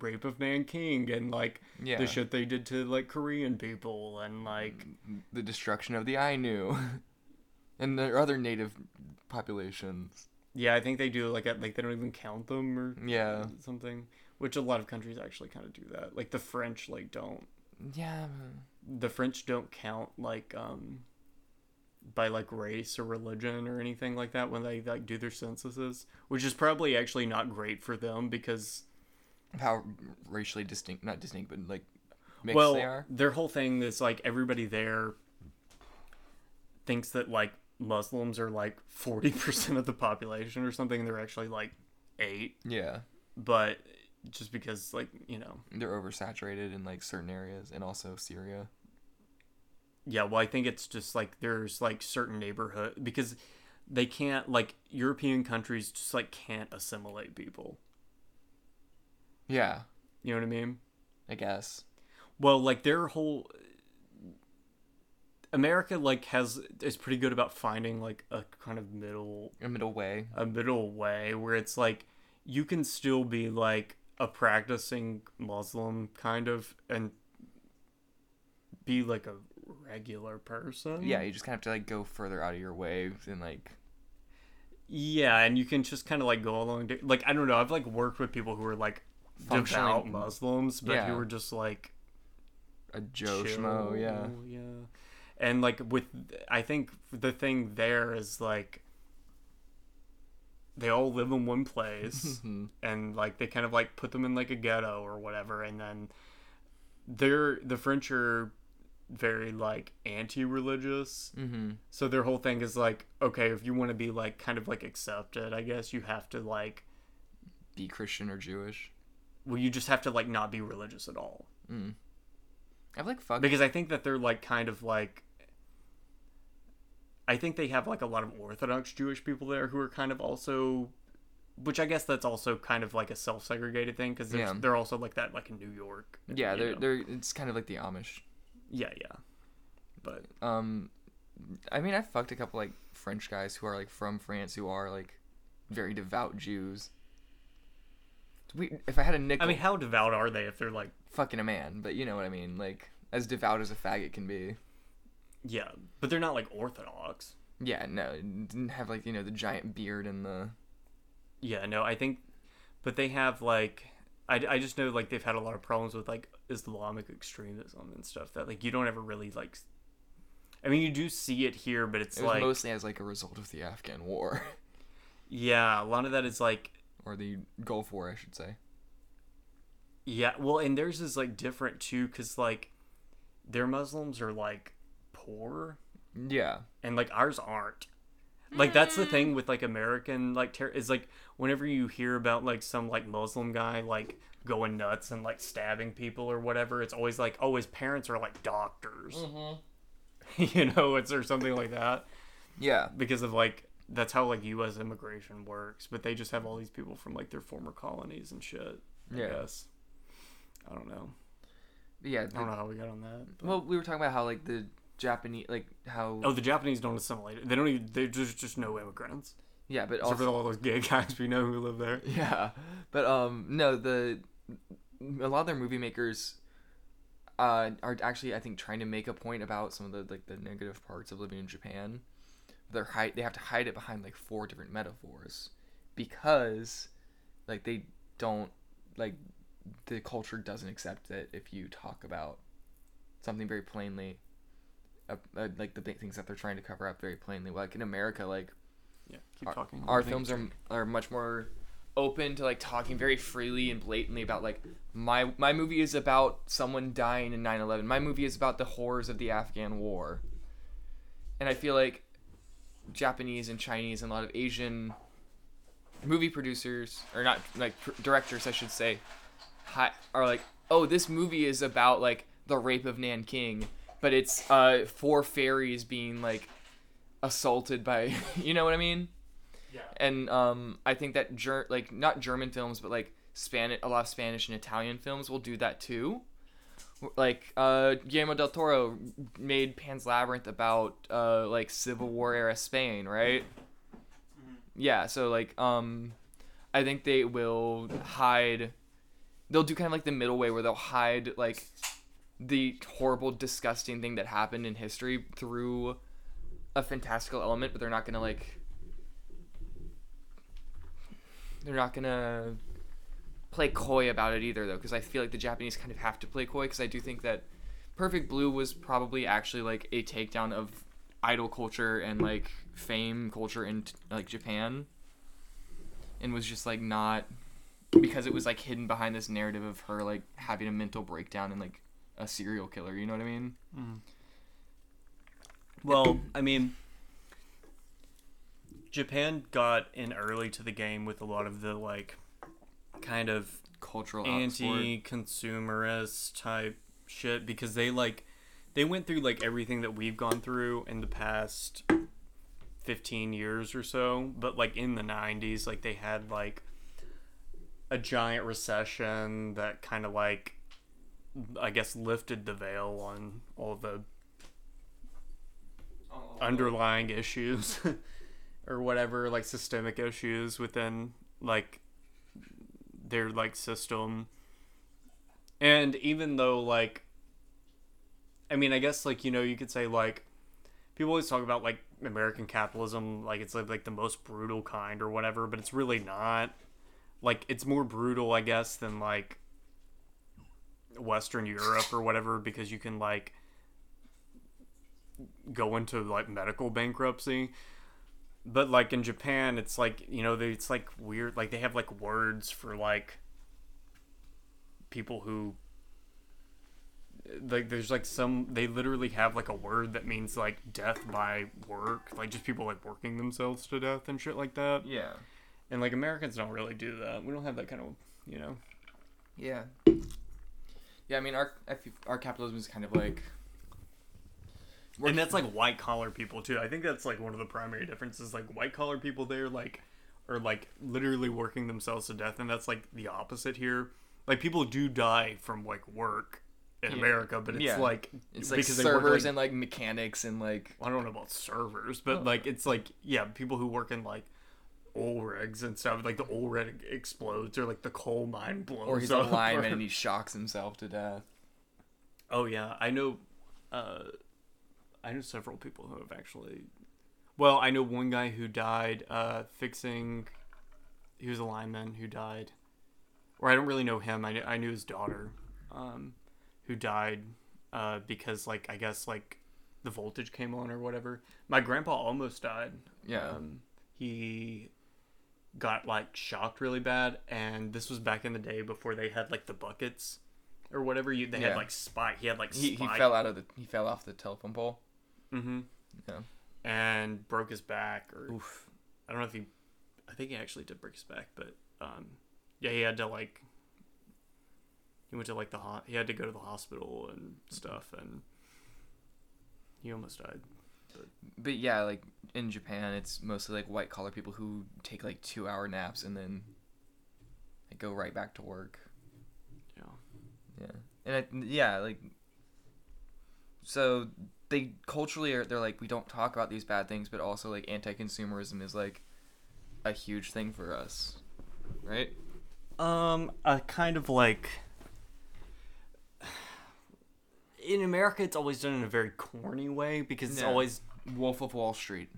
B: rape of Nanking and like
C: Yeah.
B: the shit they did to like Korean people and like
C: the destruction of the Ainu and the other native populations.
B: Yeah, I think they do like like they don't even count them or
C: Yeah.
B: something, which a lot of countries actually kind of do that. Like the French like don't
C: Yeah.
B: the French don't count like um by like race or religion or anything like that when they like do their censuses, which is probably actually not great for them because
C: How racially distinct, not distinct, but like mixed
B: well,
C: they are.
B: their whole thing is like everybody there thinks that like Muslims are like 40% of the population or something they're actually like 8,
C: Yeah,
B: but just because like, you know,
C: they're oversaturated in like certain areas, and also Syria.
B: Yeah, well, I think it's just like there's like certain neighborhood because they can't like European countries just like can't assimilate people.
C: Yeah,
B: You know what I mean?
C: I guess.
B: Well, like their whole America like has is pretty good about finding like a kind of middle
C: A middle way.
B: a middle way where it's like you can still be like a practicing Muslim kind of and be like a regular person.
C: Yeah, you just kind of have to like go further out of your way and like.
B: Yeah, and you can just kind of like go along. To, like I don't know, I've like worked with people who are like devout Muslims, but
C: Yeah.
B: who are just like
C: A Joe Schmo, yeah.
B: yeah. And like with, I think the thing there is like they all live in one place,
C: Mhm.
B: and like they kind of like put them in like a ghetto or whatever, and then they're the French are very like anti-religious
C: Mm-hmm.
B: so their whole thing is like, okay, if you want to be like kind of like accepted, I guess you have to like,
C: Be Christian or Jewish.
B: well, you just have to like not be religious at all.
C: Mm. I've like fucked.
B: Because I think that they're like kind of like, I think they have like a lot of Orthodox Jewish people there who are kind of also, which I guess that's also kind of like a self-segregated thing because
C: Yeah.
B: they're also like that like in New York.
C: yeah, they're
B: know?
C: they're it's kind of like the Amish.
B: yeah, yeah, but
C: Um, I mean, I fucked a couple like French guys who are like from France who are like very devout Jews. We, if I had a nickel,
B: I mean, how devout are they if they're like,
C: fucking a man, but you know what I mean, like as devout as a faggot can be.
B: Yeah, but they're not like Orthodox.
C: Yeah, no, didn't have like you know the giant beard and the
B: Yeah, no, I think, but they have like, I, I just know like they've had a lot of problems with like Islamic extremism and stuff that like you don't ever really like. I mean, you do see it here, but it's
C: it
B: like,
C: mostly as like a result of the Afghan War
B: yeah, a lot of that is like,
C: or the Gulf War, I should say.
B: yeah, well, and theirs is like different too, cause like, their Muslims are like poor,
C: Yeah,
B: and like ours aren't. Like that's the thing hmm. with like American like ter- is like whenever you hear about like some like Muslim guy like going nuts and like stabbing people or whatever, it's always like oh his parents are like doctors, mm-hmm. you know, it's or something like that
C: yeah,
B: because of like that's how like U.S. immigration works. But they just have all these people from like their former colonies and shit. I
C: Yeah.
B: guess. I don't know.
C: yeah.
B: I don't know how we got on that. but-
C: Well, we were talking about how like the Japanese, like how
B: Oh, the Japanese don't assimilate. They don't even. They just just no immigrants.
C: yeah, but
B: Except
C: also
B: for all those gay guys we know who live there.
C: Yeah, but um, no, the a lot of their movie makers uh are actually I think trying to make a point about some of the like the negative parts of living in Japan. They're hide they have to hide it behind like four different metaphors because like they don't like the culture doesn't accept that if you talk about something very plainly uh, uh, like the big things that they're trying to cover up very plainly like in America like
B: Yeah, keep
C: our,
B: talking.
C: our
B: I
C: films are are much more open to like talking very freely and blatantly about like my my movie is about someone dying in 9/11. My movie is about the horrors of the Afghan war. And I feel like Japanese and Chinese and a lot of Asian movie producers or not like pr- directors I should say hi, are like, "Oh, this movie is about like the rape of Nanking, but it's uh four fairies being like assaulted by, you know what I mean?"
B: Yeah.
C: and um, I think that ger- like not German films, but like Spanish, a lot of Spanish and Italian films will do that too. Like uh, Guillermo del Toro made Pan's Labyrinth about uh, like Civil War era Spain, right? Yeah, so like um, I think they will hide. They'll do kind of like the middle way where they'll hide like the horrible, disgusting thing that happened in history through a fantastical element, but they're not gonna like they're not gonna play coy about it either though because i feel like the japanese kind of have to play coy because i do think that perfect blue was probably actually like a takedown of idol culture and like fame culture in like Japan, and was just like not because it was like hidden behind this narrative of her like having a mental breakdown and like a serial killer. You know what I mean? Mm-hmm.
B: Well, I mean, Japan got in early to the game with a lot of the like kind of
C: Cultural
B: anti-consumerist type shit because they like they went through like everything that we've gone through in the past 15 years or so but like in the 90s like they had like a giant recession that kind of like i guess lifted the veil on all the underlying issues or whatever like systemic issues within like their like system. And even though like i mean i guess like you know you could say like people always talk about like american capitalism like it's like, like the most brutal kind or whatever but it's really not. Like it's more brutal i guess than like western europe or whatever because you can like go into like medical bankruptcy but like in japan it's like you know they, it's like weird like they have like words for like people who like there's like some they literally have like a word that means like death by work like just people like working themselves to death and shit like that
C: Yeah.
B: and like americans don't really do that we don't have that kind of you know
C: Yeah. Yeah, I mean our our capitalism is kind of like
B: and that's like white collar people too. I think that's like one of the primary differences. Like white collar people there, like, are like literally working themselves to death, and that's like the opposite here. Like people do die from like work in
C: Yeah.
B: America, but it's
C: Yeah.
B: like
C: it's like servers
B: like-
C: and like mechanics and like
B: I don't know about servers, but
C: Oh.
B: like it's like yeah, people who work in like rigs and stuff. Like the rig explodes, or like the coal mine blows
C: or he's a lineman and he shocks himself to death.
B: Oh yeah, I know. Uh, I know several people who have actually. Well, I know one guy who died uh, fixing. He was a lineman who died, or I don't really know him. I knew, I knew his daughter, um, who died uh, because like I guess like the voltage came on or whatever. My grandpa almost died.
C: Yeah.
B: Um, he got like shocked really bad, and this was back in the day before they had like the buckets or whatever. You they
C: Yeah.
B: had like spike. He had like
C: He, he fell out of the he fell off the telephone pole.
B: Mm-hmm.
C: Yeah.
B: And broke his back, or
C: Oof.
B: I don't know if he. I think he actually did break his back, but um, yeah, he had to like. He went to like the hot. He had to go to the hospital and stuff, and he almost died.
C: But yeah, like in Japan, it's mostly like white collar people who take like two hour naps and then like, go right back to work.
B: Yeah.
C: Yeah, and I, yeah, like so they culturally are they're like we don't talk about these bad things, but also like anti-consumerism is like a huge thing for us, right?
B: Um, a kind of like in America, it's always done in a very corny way because it's
C: Yeah.
B: always.
C: Wolf of Wall Street.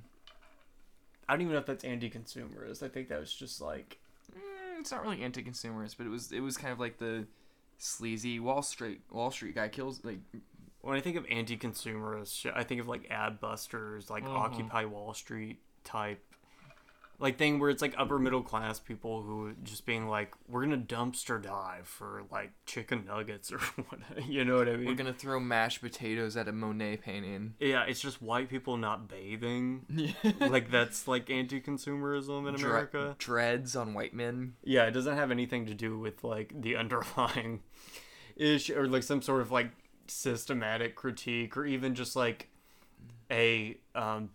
B: I don't even know if that's anti-consumerist. I think that was just like
C: Mm, it's not really anti-consumerist, but it was it was kind of like the sleazy Wall Street Wall Street guy kills like
B: when I think of anti-consumerist shit, I think of like Adbusters, like
C: Mhm.
B: Occupy Wall Street type, like thing where it's like upper middle class people who just being like, we're gonna dumpster dive for like chicken nuggets or what, you know what I mean?
C: we're gonna throw mashed potatoes at a Monet painting.
B: yeah, it's just white people not bathing. Like that's like anti-consumerism in America.
C: dreads on white men.
B: Yeah, it doesn't have anything to do with like the underlying issue or like some sort of like systematic critique or even just like a um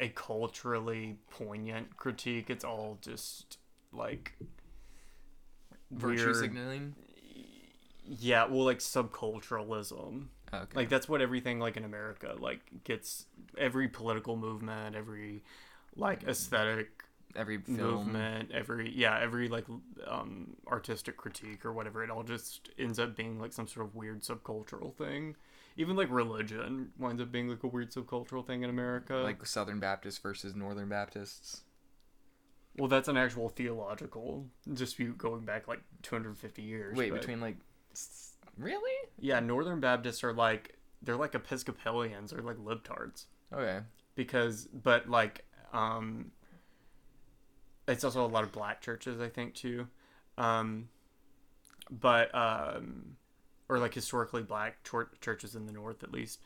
B: a culturally poignant critique. It's all just like
C: Virtue
B: weird-
C: signaling.
B: Yeah, well, like subculturalism.
C: Okay.
B: Like that's what everything like in America like gets every political movement, every like aesthetic
C: every film.
B: movement, every yeah, every like um artistic critique or whatever. It all just ends up being like some sort of weird subcultural thing. Even like religion winds up being like a weird subcultural thing in America.
C: like Southern Baptists versus Northern Baptists.
B: well, that's an actual theological dispute going back like 250 years.
C: Wait,
B: but-
C: between like really?
B: yeah, Northern Baptists are like they're like Episcopalians or like libtards
C: Okay.
B: because but like um it's also a lot of black churches i think too um but um or like historically black chur- churches in the north at least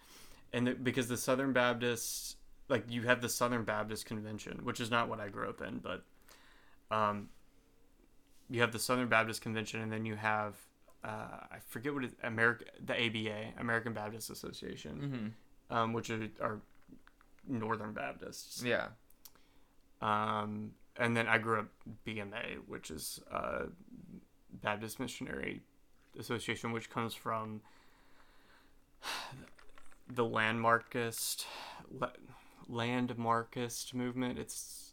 B: and the, because the southern baptists like you have the southern baptist convention which is not what i grew up in but um you have the southern baptist convention and then you have uh, i forget what it america the aba american baptist association
C: Mm-hmm.
B: um, which are, are Northern Baptists.
C: Yeah.
B: Um, and then I grew up BMA, which is uh, Baptist Missionary Association, which comes from the landmarkist landmarkist movement. It's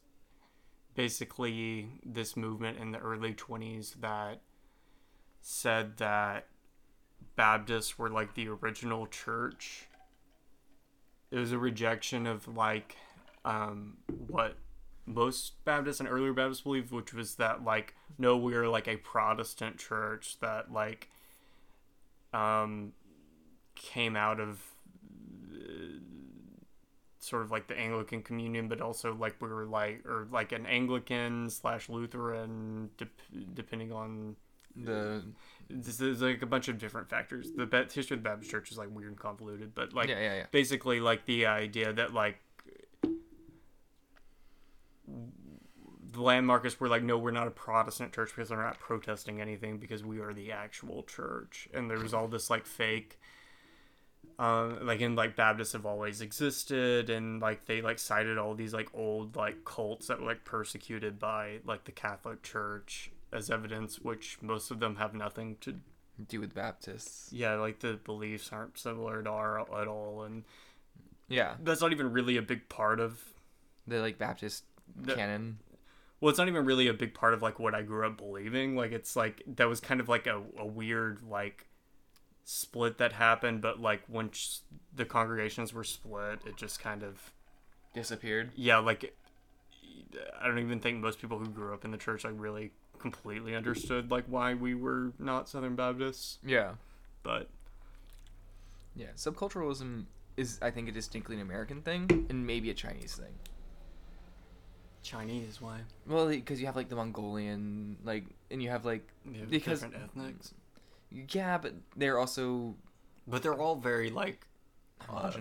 B: basically this movement in the early 20s that said that Baptists were like the original church. It was a rejection of like um, what most Baptists and earlier Baptists believed, which was that like no, we're like a Protestant church that like um came out of uh, sort of like the Anglican communion, but also like we were like or like an Anglican slash Lutheran, dep- depending on
C: The
B: this is like a bunch of different factors. The history of the Baptist Church is like weird and convoluted, but like
C: yeah, yeah, yeah.
B: basically like the idea that like the landmarkists were like no we're not a protestant church because they're not protesting anything because we are the actual church and there was all this like fake um like and like baptists have always existed and like they like cited all these like old like cults that were like persecuted by like the catholic church as evidence which most of them have nothing to
C: Do with Baptists.
B: yeah like the beliefs aren't similar to our at all and
C: Yeah.
B: that's not even really a big part of
C: The like Baptist
B: The-
C: canon.
B: Well it's not even really a big part of like what i grew up believing like it's like that was kind of like a, a weird like split that happened but like once the congregations were split it just kind of
C: Disappeared.
B: yeah like i don't even think most people who grew up in the church like really completely understood like why we were not southern baptists
C: Yeah.
B: but
C: Yeah. Subculturalism is I think a distinctly an American thing and maybe a Chinese thing.
B: Chinese why
C: Well, because you have like the Mongolian, like, and you have like,
B: have
C: Because-
B: different ethnics
C: yeah, but they're also
B: but they're all very like Uh.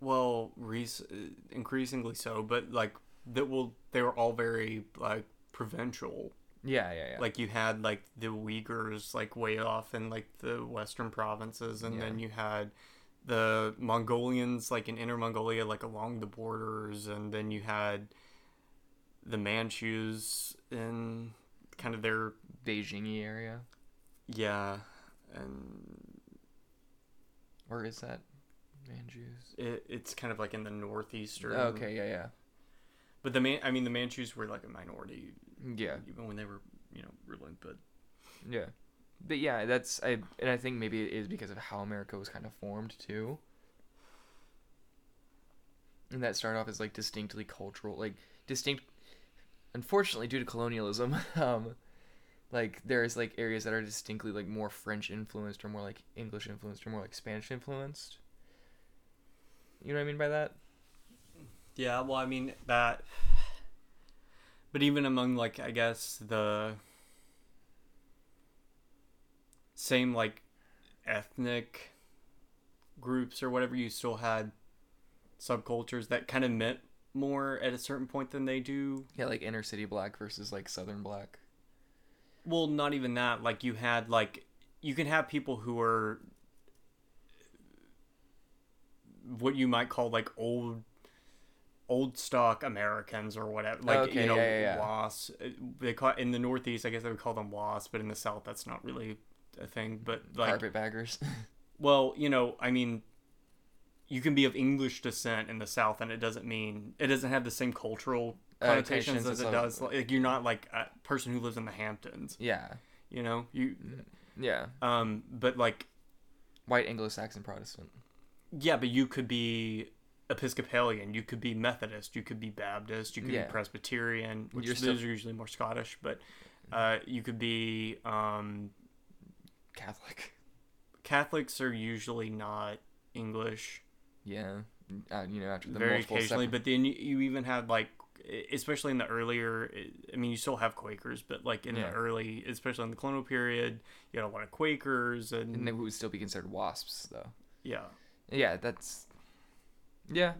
B: Well, rec- increasingly so, but like that will they were all very like provincial.
C: Yeah, yeah, yeah.
B: Like you had like the Uyghurs like way off in like the western provinces, and then you had the Mongolians like in Inner Mongolia, like along the borders, and then you had the Manchus in kind of their
C: Beijingy area,
B: yeah, and
C: or is that Manchus?
B: it, it's kind of like in the northeastern.
C: Okay, yeah, yeah,
B: But the man, I mean, the Manchus were like a minority
C: yeah,
B: even when they were, you know, ruling. But
C: yeah. But yeah, that's I, and I think maybe it is because of how America was kind of formed too. And that started off as like distinctly cultural, like distinct. Unfortunately, due to colonialism, um, like there's like areas that are distinctly like more French influenced or more like English influenced or more like Spanish influenced. You know what I mean by that?
B: yeah, well, I mean that. But even among like I guess the same like ethnic groups or whatever, you still had subcultures that kind of meant more at a certain point than they do
C: Yeah, like inner city black versus like southern black.
B: Well, not even that. Like you had like you can have people who are what you might call like old old stock Americans or whatever. Like
C: Okay,
B: you know,
C: yeah, yeah, yeah.
B: WAS. They call in the Northeast. I guess they would call them WAS, but in the South, that's not really a thing. But like,
C: Carpetbaggers.
B: well, you know, I mean, you can be of English descent in the South, and it doesn't mean it doesn't have the same cultural connotations
C: Connotations
B: as it does.
C: other-
B: Like you're not like a person who lives in the Hamptons.
C: yeah,
B: You know, you
C: yeah.
B: um, but like,
C: White Anglo-Saxon Protestant.
B: yeah, but you could be Episcopalian, you could be Methodist, you could be Baptist, you could
C: Yeah.
B: be Presbyterian, which
C: You're
B: those
C: still-
B: are usually more Scottish, but uh, you could be um,
C: Catholic.
B: Catholics are usually not English.
C: Yeah, uh, you know, after the
B: very
C: multiple
B: occasionally,
C: separ-
B: but then you, you even had like, especially in the earlier. I mean, you still have Quakers, but like in
C: Yeah.
B: the early, especially in the colonial period, you had a lot of Quakers and,
C: and they would still be considered wasps, though.
B: yeah.
C: Yeah, that's. Yeah,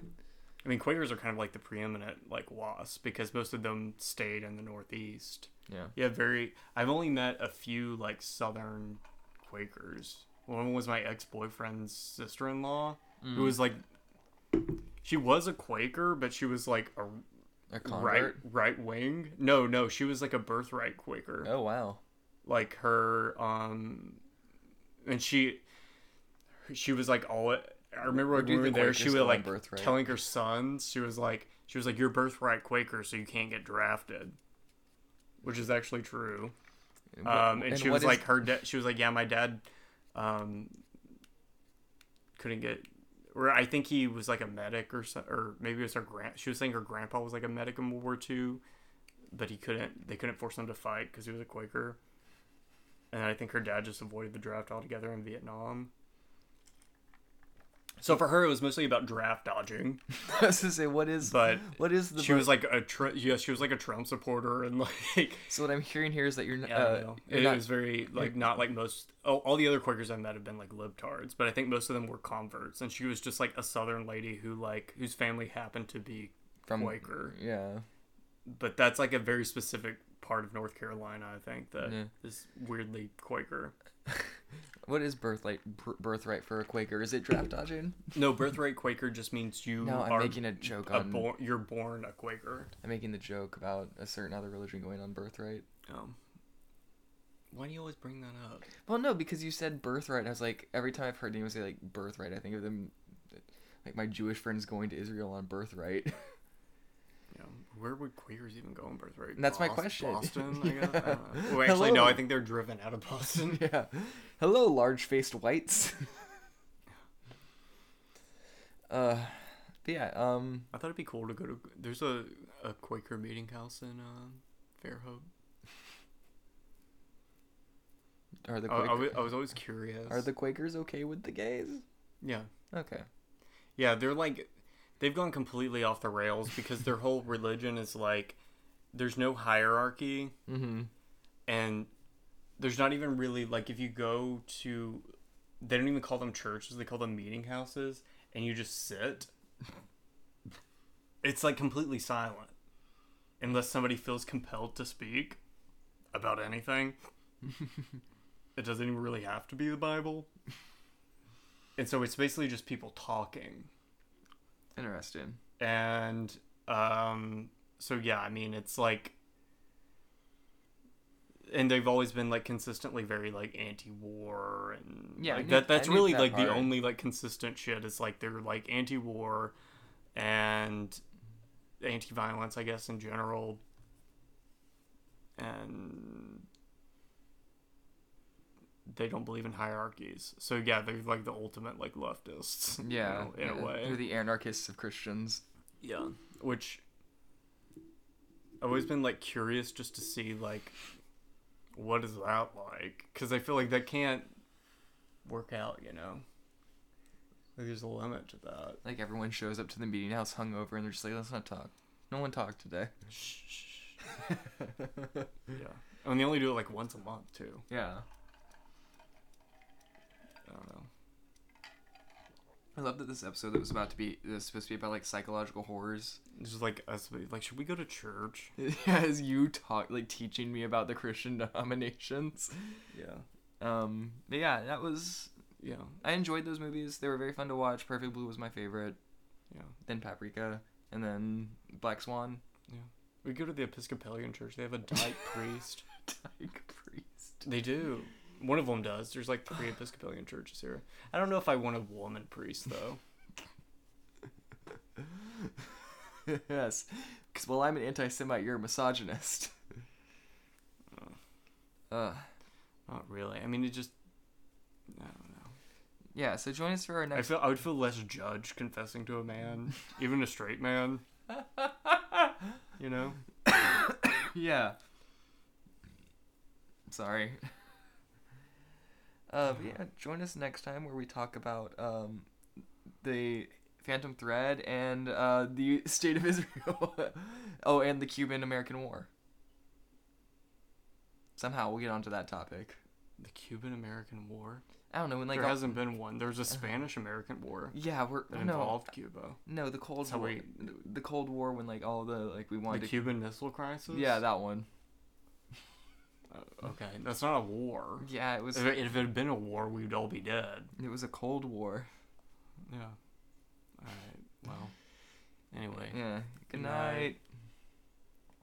B: I mean, Quakers are kind of like the preeminent like wasps because most of them stayed in the Northeast.
C: yeah.
B: Yeah, very. I've only met a few like Southern Quakers. One was my ex boyfriend's sister in law,
C: Mm.
B: who was like, she was a Quaker, but she was like a
C: A
B: right
C: convert.
B: right wing. No, no, she was like a birthright Quaker.
C: Oh wow.
B: Like her, um, and she, she was like all. I remember when we were
C: the
B: there, she was like
C: birthright?
B: telling her sons, she was like, she was like, "You're birthright Quaker, so you can't get drafted," which is actually true. Um, and, she was
C: is-
B: like, her dad. She was like, "Yeah, my dad, um, couldn't get." Or I think he was like a medic or so, or maybe it was her grand. She was saying her grandpa was like a medic in World War II, but he couldn't. They couldn't force him to fight because he was a Quaker. And I think her dad just avoided the draft altogether in Vietnam. So for her, it was mostly about draft dodging.
C: I was gonna say, what is?
B: But
C: what is the?
B: she was like a tr- yeah, she was like a Trump supporter and like
C: So what I'm hearing here is that you're,
B: yeah,
C: uh, you're
B: it
C: not.
B: was very like not like most. Oh, all the other Quakers I met have been like libtards, but I think most of them were converts, and she was just like a Southern lady who like whose family happened to be
C: from
B: Quaker.
C: Yeah.
B: But that's like a very specific part of North Carolina. I think that is
C: Yeah.
B: weirdly Quaker.
C: What is birthright birthright for a Quaker? Is it draft dodging?
B: No, birthright Quaker just means you
C: No, I'm making a joke
B: a
C: on.
B: You're born a Quaker.
C: I'm making the joke about a certain other religion going on birthright.
B: Um, why do you always bring that up?
C: Well, no, because you said birthright. I was like, every time I've heard anyone say like birthright, I think of them, like my Jewish friends going to Israel on birthright.
B: Yeah, where would Quakers even go on birthright?
C: That's my question.
B: Boston, I guess. I don't know. Well, actually, no. I think they're driven out of Boston.
C: yeah. Hello, large-faced whites. uh, but yeah. Um.
B: I thought it'd be cool to go to. There's a, a Quaker meeting house in uh, Fairhope.
C: Are the
B: I, I, was, I was always curious.
C: are the Quakers okay with the gays?
B: yeah
C: Okay.
B: yeah they're like they've gone completely off the rails because their whole religion is like there's no hierarchy.
C: Mm-hmm.
B: and there's not even really like if you go to they don't even call them churches they call them meeting houses and you just sit it's like completely silent. Unless somebody feels compelled to speak about anything. It doesn't even really have to be the bible. And so it's basically just people talking
C: Interesting.
B: and um so yeah i mean it's like and they've always been like consistently very like anti-war and
C: Yeah,
B: like,
C: knew-
B: that that's really
C: that
B: like the only like consistent shit is like they're like anti-war and anti-violence i guess in general and they don't believe in hierarchies so yeah they're like the ultimate like leftists you
C: Yeah.
B: know, in a way
C: They're the anarchists of Christians.
B: yeah. Which I've always been like curious just to see like what is that like because I feel like that can't work out, you know. Like there's a limit to that.
C: Like everyone shows up to the meeting house hungover and they're just like, let's not talk. No one talked today. Shh.
B: Yeah, and they only do it like once a month too.
C: yeah.
B: I don't know.
C: I love that this episode that was about to be this supposed to be about like psychological horrors.
B: It's just like us, like should we go to church?
C: As you talk, like teaching me about the Christian denominations.
B: Yeah,
C: Um, but yeah, that was.
B: yeah,
C: I enjoyed those movies. They were very fun to watch. Perfect Blue was my favorite.
B: yeah.
C: Then Paprika, and then Black Swan. Yeah.
B: We go to the Episcopalian church. They have a dyke priest.
C: Dyke Priest.
B: They do. One of them does. There's like three Episcopalian churches here. I don't know if I want a woman priest though.
C: yes, because well, I'm an anti-Semite. You're a misogynist. uh,
B: Not really. I mean, it just. I don't know.
C: yeah. So join us for our next.
B: I feel I would feel less judged confessing to a man, even a straight man. You know.
C: yeah. Sorry. Uh, yeah, join us next time where we talk about um, the Phantom Thread and uh, the state of Israel. oh, and the Cuban American War. Somehow we'll get onto that topic.
B: The Cuban American War.
C: I don't know when like
B: there hasn't been one. There's a Spanish American War
C: yeah we're
B: that
C: no
B: involved Cuba.
C: no the Cold War
B: we-
C: the Cold War when like all the like we
B: The
C: wanted to
B: Cuban Missile Crisis.
C: yeah that one
B: okay, that's not a war.
C: yeah it was
B: If it, if it had been a war, we'd all be dead.
C: it was a Cold War
B: Yeah. All right. Well. Anyway.
C: yeah
B: good night.
C: night.